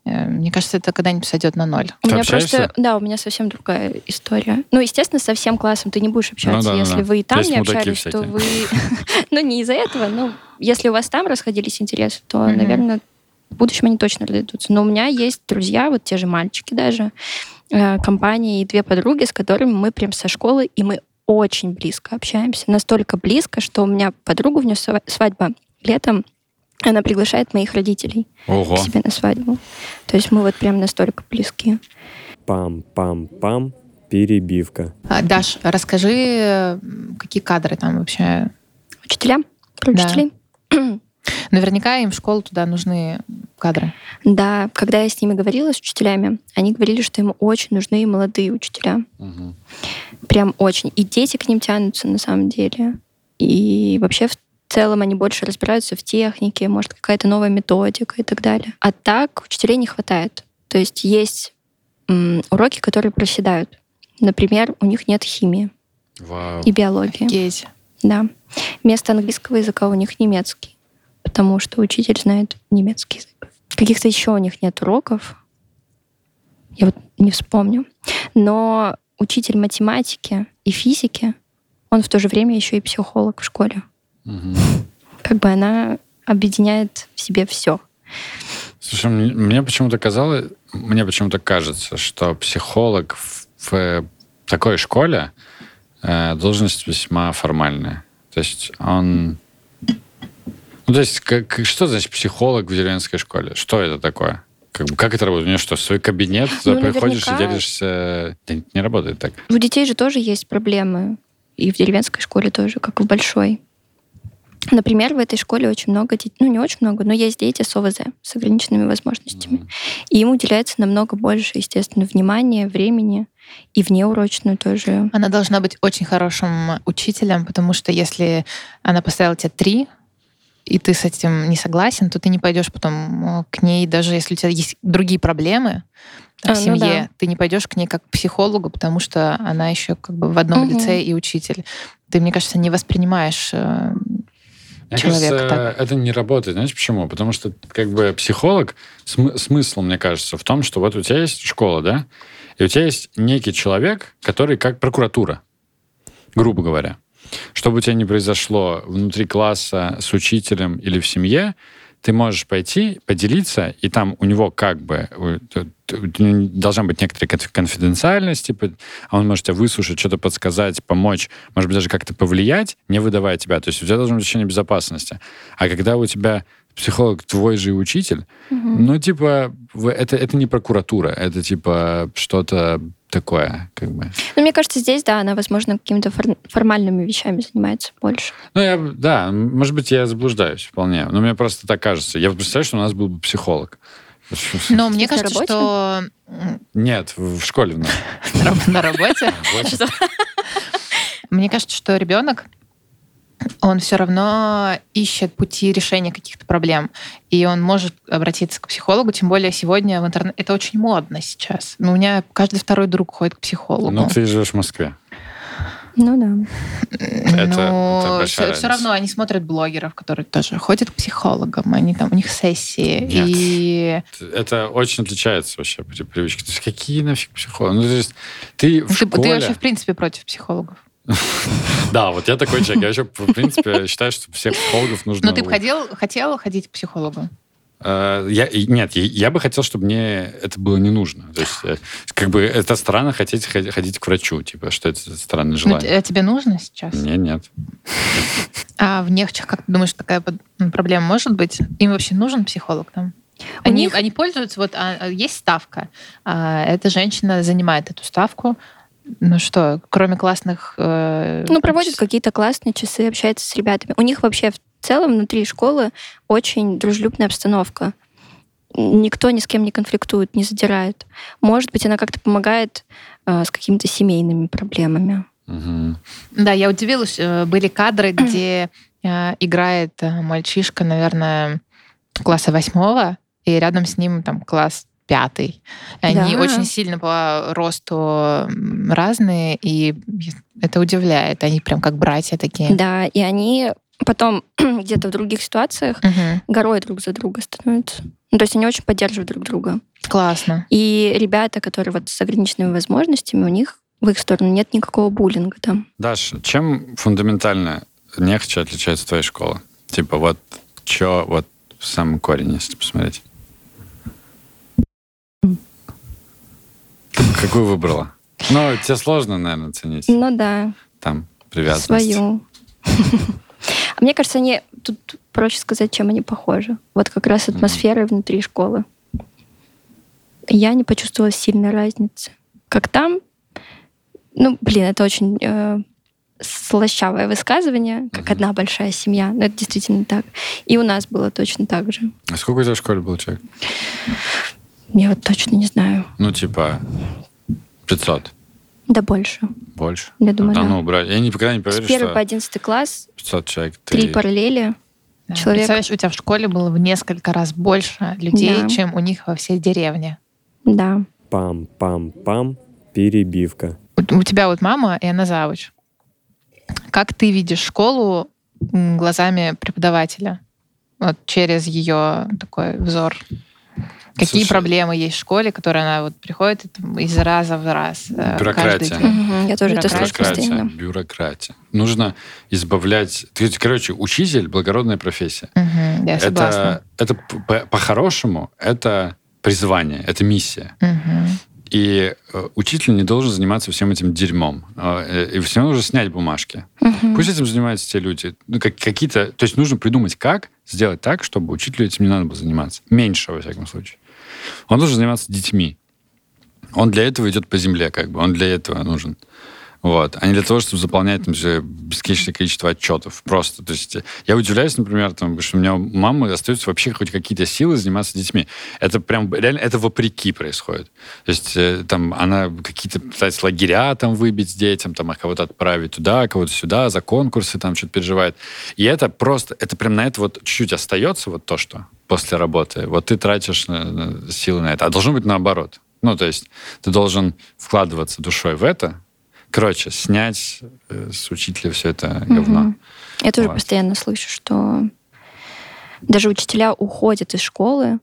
Speaker 3: Э, Мне кажется, это когда-нибудь сойдет на ноль.
Speaker 2: У
Speaker 1: Ты
Speaker 2: меня
Speaker 1: общаешься?
Speaker 2: просто, да, у меня совсем другая история. Ну, естественно, со всем классом ты не будешь общаться.
Speaker 1: Ну да,
Speaker 2: если
Speaker 1: да.
Speaker 2: вы и там
Speaker 1: Есть
Speaker 2: не общались, то
Speaker 1: всякие.
Speaker 2: вы... Ну, не из-за этого, но если у вас там расходились интересы, то, наверное, в будущем они точно разойдутся. Но у меня есть друзья, вот те же мальчики даже, э, компания и две подруги, с которыми мы прям со школы, и мы очень близко общаемся. Настолько близко, что у меня подруга, у нее сва- свадьба летом, она приглашает моих родителей
Speaker 1: Ого.
Speaker 2: к себе на свадьбу. То есть мы вот прям настолько близки.
Speaker 4: Пам-пам-пам. Перебивка.
Speaker 3: А, Даш, расскажи, какие кадры там вообще
Speaker 2: Учителям? Про
Speaker 3: Да.
Speaker 2: учителей?
Speaker 3: Наверняка им в школу туда нужны кадры.
Speaker 2: Да, когда я с ними говорила, с учителями, они говорили, что им очень нужны молодые учителя.
Speaker 1: Мгм.
Speaker 2: Прям очень. И дети к ним тянутся на самом деле. И вообще в целом они больше разбираются в технике, может, какая-то новая методика и так далее. А так учителей не хватает. То есть есть м, уроки, которые проседают. Например, у них нет химии
Speaker 1: Вау.
Speaker 2: и биологии.
Speaker 3: Офигеть.
Speaker 2: Да. Вместо английского языка у них немецкий, потому что учитель знает немецкий язык. Каких-то еще у них нет уроков. Я вот не вспомню. Но учитель математики и физики, он в то же время еще и психолог в школе. Как бы она объединяет в себе все.
Speaker 1: Слушай, мне, почему-то казалось, мне почему-то кажется, что психолог в, в такой школе э, должность весьма формальная. То есть он... Ну, то есть, как, что значит психолог в деревенской школе? Что это такое? Как, бы, как это работает? У нее что, свой кабинет,
Speaker 2: Ну,
Speaker 1: туда приходишь и
Speaker 2: наверняка-
Speaker 1: делишься... Да не работает так.
Speaker 2: У детей же тоже есть проблемы. И в деревенской школе тоже, как и в большой. Например, в этой школе очень много детей, ну не очень много, но есть дети с ОВЗ, с ограниченными возможностями.
Speaker 1: Мгм.
Speaker 2: И им уделяется намного больше, естественно, внимания, времени и внеурочную тоже.
Speaker 3: Она должна быть очень хорошим учителем, потому что если она поставила тебе три, и ты с этим не согласен, то ты не пойдешь потом э, к ней, даже если у тебя есть другие проблемы
Speaker 2: А,
Speaker 3: в
Speaker 2: ну
Speaker 3: семье,
Speaker 2: да.
Speaker 3: ты не пойдешь к ней как к психологу, потому что она еще как бы в одном
Speaker 2: Мгм.
Speaker 3: лице и учитель. Ты, мне кажется, не воспринимаешь э,
Speaker 1: Мне
Speaker 3: человека
Speaker 1: кажется,
Speaker 3: так.
Speaker 1: это не работает. Знаете почему? Потому что как бы психолог, см- смысл, мне кажется, в том, что вот у тебя есть школа, да, и у тебя есть некий человек, который как прокуратура, грубо говоря. Чтобы у тебя не произошло внутри класса с учителем или в семье, ты можешь пойти, поделиться, и там у него как бы э, должна быть некоторая конф- конфиденциальность, типа, а он может тебя выслушать, что-то подсказать, помочь, может быть, даже как-то повлиять, не выдавая тебя. То есть у тебя должно быть ощущение безопасности. А когда у тебя психолог твой же учитель,
Speaker 2: Мгм.
Speaker 1: ну, типа, это, это не прокуратура, это, типа, что-то такое, как бы.
Speaker 2: Ну, мне кажется, здесь, да, она, возможно, какими-то фор- формальными вещами занимается больше.
Speaker 1: Ну, я, да, может быть, я заблуждаюсь вполне, но мне просто так кажется. Я представляю, что у нас был бы психолог.
Speaker 3: Но мне кажется, что
Speaker 1: Нет, в школе
Speaker 3: на раб- на работе. Мне кажется, что ребенок, он все равно ищет пути решения каких-то проблем. И он может обратиться к психологу, тем более сегодня в интернете... Это очень модно сейчас. Ну, у меня каждый второй друг ходит к психологу.
Speaker 1: Ну, ты живешь в Москве.
Speaker 2: Ну да.
Speaker 1: это
Speaker 3: Но
Speaker 1: большая
Speaker 3: все,
Speaker 1: разница.
Speaker 3: равно они смотрят блогеров, которые тоже ходят к психологам, они там, у них сессии.
Speaker 1: Нет.
Speaker 3: И
Speaker 1: Это очень отличается вообще при- привычки. То есть какие нафиг психологи? Ну, то есть ты в
Speaker 3: ты, ты
Speaker 1: школе...
Speaker 3: вообще, в принципе, против психологов.
Speaker 1: Да, вот я такой человек. Я вообще, в принципе, считаю, что всех психологов нужно...
Speaker 3: Но Ну, ты бы хотел, хотел ходить к психологу?
Speaker 1: Э, Я, нет, я, бы хотел, чтобы мне это было не нужно. То есть, э, как бы это странно хотеть ходи- ходить к врачу, типа, что это странное
Speaker 3: Ну,
Speaker 1: желание.
Speaker 3: т- а тебе нужно сейчас?
Speaker 1: Мне нет.
Speaker 3: А в Нехчах, как ты думаешь, такая м, проблема может быть? Им вообще нужен психолог там?
Speaker 2: У
Speaker 3: Они,
Speaker 2: них-
Speaker 3: они пользуются, вот а, а, есть ставка, а, эта женщина занимает эту ставку. Ну что, кроме классных... э,
Speaker 2: Ну, проводят какие-то классные часы, общаются с ребятами. У них вообще в целом внутри школы очень дружелюбная обстановка. Никто ни с кем не конфликтует, не задирает. Может быть, она как-то помогает э, с какими-то семейными проблемами.
Speaker 1: Мгм.
Speaker 3: Да, я удивилась. э, Были кадры, где э, играет э, мальчишка, наверное, класса восьмого, и рядом с ним там класс пятый. Они
Speaker 2: Да.
Speaker 3: очень сильно по росту разные, и это удивляет. Они прям как братья такие.
Speaker 2: Да, и они потом где-то в других ситуациях
Speaker 3: Мгм.
Speaker 2: горой друг за друга становятся. Ну, то есть они очень поддерживают друг друга.
Speaker 3: Классно.
Speaker 2: И ребята, которые вот с ограниченными возможностями, у них в их сторону нет никакого буллинга там.
Speaker 1: Даш, чем фундаментально Нехча отличается твоя школа? Типа вот что вот в самом корень, если посмотреть? Какую выбрала? Ну, тебе сложно, наверное, оценить.
Speaker 2: Ну да,
Speaker 1: Там привязанность.
Speaker 2: свою. А мне кажется, они тут проще сказать, чем они похожи. Вот как раз атмосфера внутри школы. Я не почувствовала сильной разницы. Как там, ну, блин, это очень э, слащавое высказывание, как одна большая семья. Но это действительно так. И у нас было точно так же.
Speaker 1: А сколько у тебя в школе было человек?
Speaker 2: Я вот точно не знаю.
Speaker 1: Ну, типа 500.
Speaker 2: Да больше.
Speaker 1: Больше.
Speaker 2: Я думаю,
Speaker 1: да
Speaker 2: да.
Speaker 1: ну, брать. Я никогда не
Speaker 2: С
Speaker 1: поверю,
Speaker 2: первого
Speaker 1: что
Speaker 2: по одиннадцатый класс
Speaker 1: 500 человек.
Speaker 2: три
Speaker 1: ты-
Speaker 2: параллели.
Speaker 3: Да.
Speaker 2: Человек-
Speaker 3: Представляешь, у тебя в школе было в несколько раз больше людей,
Speaker 2: Да.
Speaker 3: чем у них во всей деревне.
Speaker 2: Да.
Speaker 4: Пам-пам-пам. Перебивка.
Speaker 3: У у тебя вот мама, и она завуч. Как ты видишь школу глазами преподавателя? Вот через ее такой взор. Какие
Speaker 1: Слушай,
Speaker 3: проблемы есть в школе, которые она вот приходит из раза в раз? э,
Speaker 1: Бюрократия.
Speaker 2: Мгм, Я тоже это
Speaker 3: Бюрократия.
Speaker 1: Бюрократия.
Speaker 2: постоянно.
Speaker 1: Бюрократия. Нужно избавлять... Короче, учитель — благородная профессия.
Speaker 3: Мгм, я согласна.
Speaker 1: Это, это по- по-хорошему, это призвание, это миссия.
Speaker 3: Мгм.
Speaker 1: И э, учитель не должен заниматься всем этим дерьмом. Э, и все нужно снять бумажки.
Speaker 2: Мгм.
Speaker 1: Пусть этим занимаются те люди. Ну, как, какие-то... То есть нужно придумать, как сделать так, чтобы учителю этим не надо было заниматься. Меньше, во всяком случае. Он должен заниматься детьми. Он для этого идет по земле, как бы. Он для этого нужен. Вот. А не для того, чтобы заполнять там бесконечное количество отчетов. Просто. То есть я удивляюсь, например, там, что у меня у мамы остаются вообще хоть какие-то силы заниматься детьми. Это прям реально, это вопреки происходит. То есть э, там она какие-то пытается лагеря там выбить детям, там, а кого-то отправить туда, кого-то сюда, за конкурсы там что-то переживает. И это просто, это прям на это вот чуть-чуть остается вот то, что после работы. Вот ты тратишь на силы на это. А должно быть наоборот. Ну, то есть ты должен вкладываться душой в это, Короче, снять э, с учителя все это говно.
Speaker 2: Мгм. Я тоже
Speaker 1: Вот.
Speaker 2: постоянно слышу, что даже учителя уходят из школы,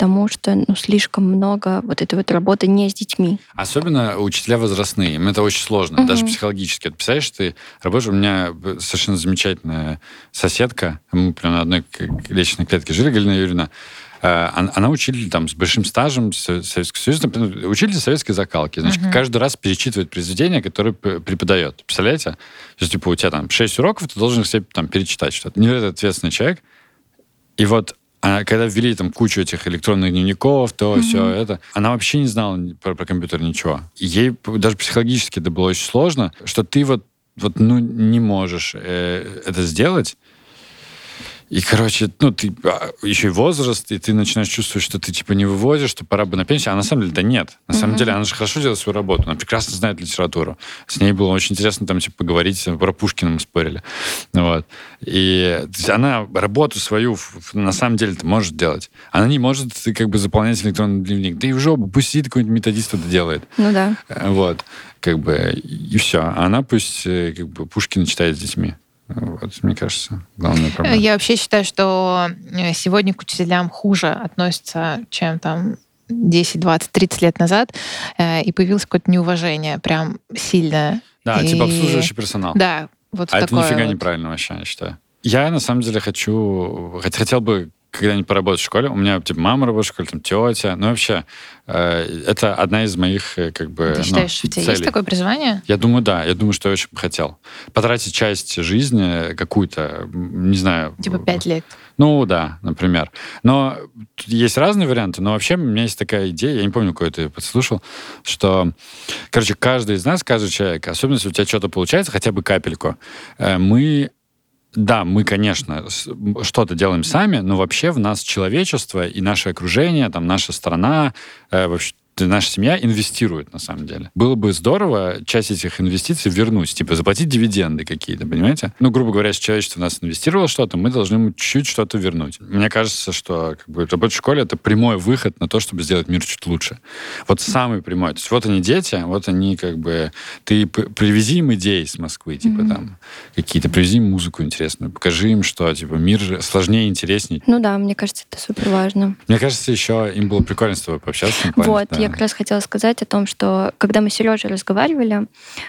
Speaker 2: потому что ну, слишком много вот этой вот работы не с детьми.
Speaker 1: Особенно учителя возрастные. Им это очень сложно,
Speaker 2: Мгм.
Speaker 1: даже психологически. Вот представляешь, ты работаешь, у меня совершенно замечательная соседка, мы прям на одной личной клетке жили, Галина Юрьевна, он- она учитель там с большим стажем Со- Советского Союза, учитель советской закалки. Значит,
Speaker 3: Мгм.
Speaker 1: каждый раз перечитывает произведения, которые п- преподает. Представляете? То есть, типа, у тебя там 6 уроков, ты должен себе там перечитать что-то. Невероятно ответственный человек. И вот а когда ввели там кучу этих электронных дневников, то
Speaker 2: Мгм.
Speaker 1: все это, она вообще не знала про, про компьютер ничего. Ей даже психологически это было очень сложно, что ты вот, вот ну, не можешь э, это сделать. И, короче, ну, ты а, еще и возраст, и ты начинаешь чувствовать, что ты, типа, не вывозишь, что пора бы на пенсию. А на самом деле, да нет. На самом деле, она же хорошо делает свою работу. Она прекрасно знает литературу. С ней было очень интересно там, типа, поговорить. Про Пушкина мы спорили. Вот. И есть она работу свою на самом деле-то может делать. Она не может, как бы, заполнять электронный дневник. Да и в жопу, пусть сидит какой-нибудь методист это делает.
Speaker 2: Ну да.
Speaker 1: Э, Вот. Как бы, и все. А она пусть, э, как бы, Пушкина читает с детьми. Вот, мне кажется, главная проблема.
Speaker 3: Я вообще считаю, что э, сегодня к учителям хуже относятся, чем там 10, 20, 30 лет назад, э, и появилось какое-то неуважение, прям сильное.
Speaker 1: Да,
Speaker 3: И-
Speaker 1: типа обслуживающий персонал.
Speaker 3: Да, вот
Speaker 1: а это нифига
Speaker 3: вот.
Speaker 1: неправильно вообще, я считаю. Я, на самом деле, хочу... хот- Хотел бы когда-нибудь поработать в школе. У меня, типа, мама работает в школе, там, тетя. Ну, вообще, э, это одна из моих, э, как бы,
Speaker 3: Ты
Speaker 1: ну,
Speaker 3: считаешь, у тебя есть
Speaker 1: целей.
Speaker 3: такое призвание?
Speaker 1: Я думаю, да. Я думаю, что я очень бы хотел. Потратить часть жизни какую-то, не знаю...
Speaker 3: Типа пять лет.
Speaker 1: Ну, да, например. Но есть разные варианты, но вообще у меня есть такая идея, я не помню, какой ты подслушал, что, короче, каждый из нас, каждый человек, особенно если у тебя что-то получается, хотя бы капельку, э, мы да, мы, конечно, что-то делаем сами, но вообще в нас человечество и наше окружение, там, наша страна, э, вообще наша семья инвестирует, на самом деле. Было бы здорово часть этих инвестиций вернуть, типа заплатить дивиденды какие-то, понимаете? Ну, грубо говоря, если человечество в нас инвестировало что-то, мы должны ему чуть-чуть что-то вернуть. Мне кажется, что как бы, работа в школе — это прямой выход на то, чтобы сделать мир чуть лучше. Вот самый прямой. То есть вот они дети, вот они как бы... Ты привези им идеи с Москвы, типа
Speaker 2: Мгм.
Speaker 1: там какие-то, привези им музыку интересную, покажи им, что типа мир сложнее, интереснее.
Speaker 2: Ну да, мне кажется, это супер важно.
Speaker 1: Мне кажется, еще им было прикольно с тобой пообщаться. плане,
Speaker 2: Вот,
Speaker 1: да.
Speaker 2: я как раз хотела сказать о том, что когда мы с Сережей разговаривали,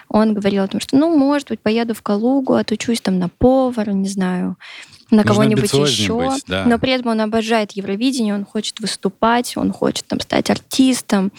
Speaker 2: он говорил о том, что, ну, может быть, поеду в Калугу, отучусь там на повара, не знаю, на кого-нибудь еще.
Speaker 1: быть, да.
Speaker 2: Но при этом он обожает Евровидение, он хочет выступать, он хочет там стать артистом.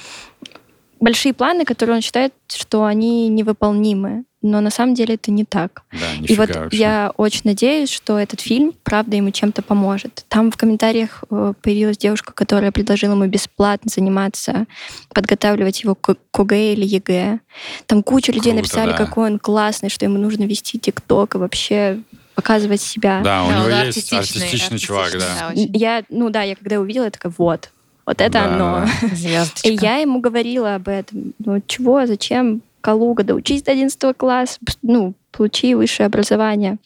Speaker 2: Большие планы, которые он считает, что они невыполнимы. Но на самом деле это не так.
Speaker 1: Да,
Speaker 2: И вот
Speaker 1: вообще.
Speaker 2: я очень надеюсь, что этот фильм, правда, ему чем-то поможет. Там в комментариях э, появилась девушка, которая предложила ему бесплатно заниматься, подготавливать его к ОГЭ или ЕГЭ. Там куча людей
Speaker 1: Круто,
Speaker 2: написали,
Speaker 1: да.
Speaker 2: какой он классный, что ему нужно вести ТикТок и вообще показывать себя.
Speaker 1: Да, у
Speaker 3: Да,
Speaker 1: него
Speaker 3: да,
Speaker 1: есть артистичный, чувак, да.
Speaker 2: Я, ну да, я когда увидела, я такая, вот, вот это
Speaker 1: Да,
Speaker 2: оно.
Speaker 1: да.
Speaker 3: Звездочка.
Speaker 2: И я ему говорила об этом. Ну, чего, зачем Калуга? Да учись до 11 класса, ну, получи высшее образование.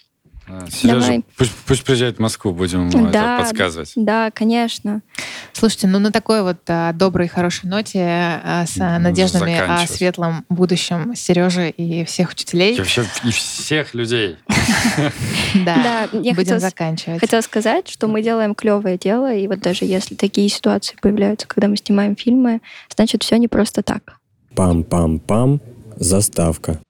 Speaker 1: А, Сережа,
Speaker 2: Давай.
Speaker 1: пусть, пусть приезжает в Москву, будем ему это
Speaker 2: Да.
Speaker 1: подсказывать.
Speaker 2: Да, конечно.
Speaker 3: Слушайте, ну на такой вот а, доброй, хорошей ноте а, с а, надеждами о светлом будущем Сережи и всех учителей.
Speaker 1: И вообще и всех людей.
Speaker 3: Да, будем заканчивать.
Speaker 2: хотела сказать, что мы делаем клевое дело, и вот даже если такие ситуации появляются, когда мы снимаем фильмы, значит, все не просто так.
Speaker 4: Пам-пам-пам. Заставка.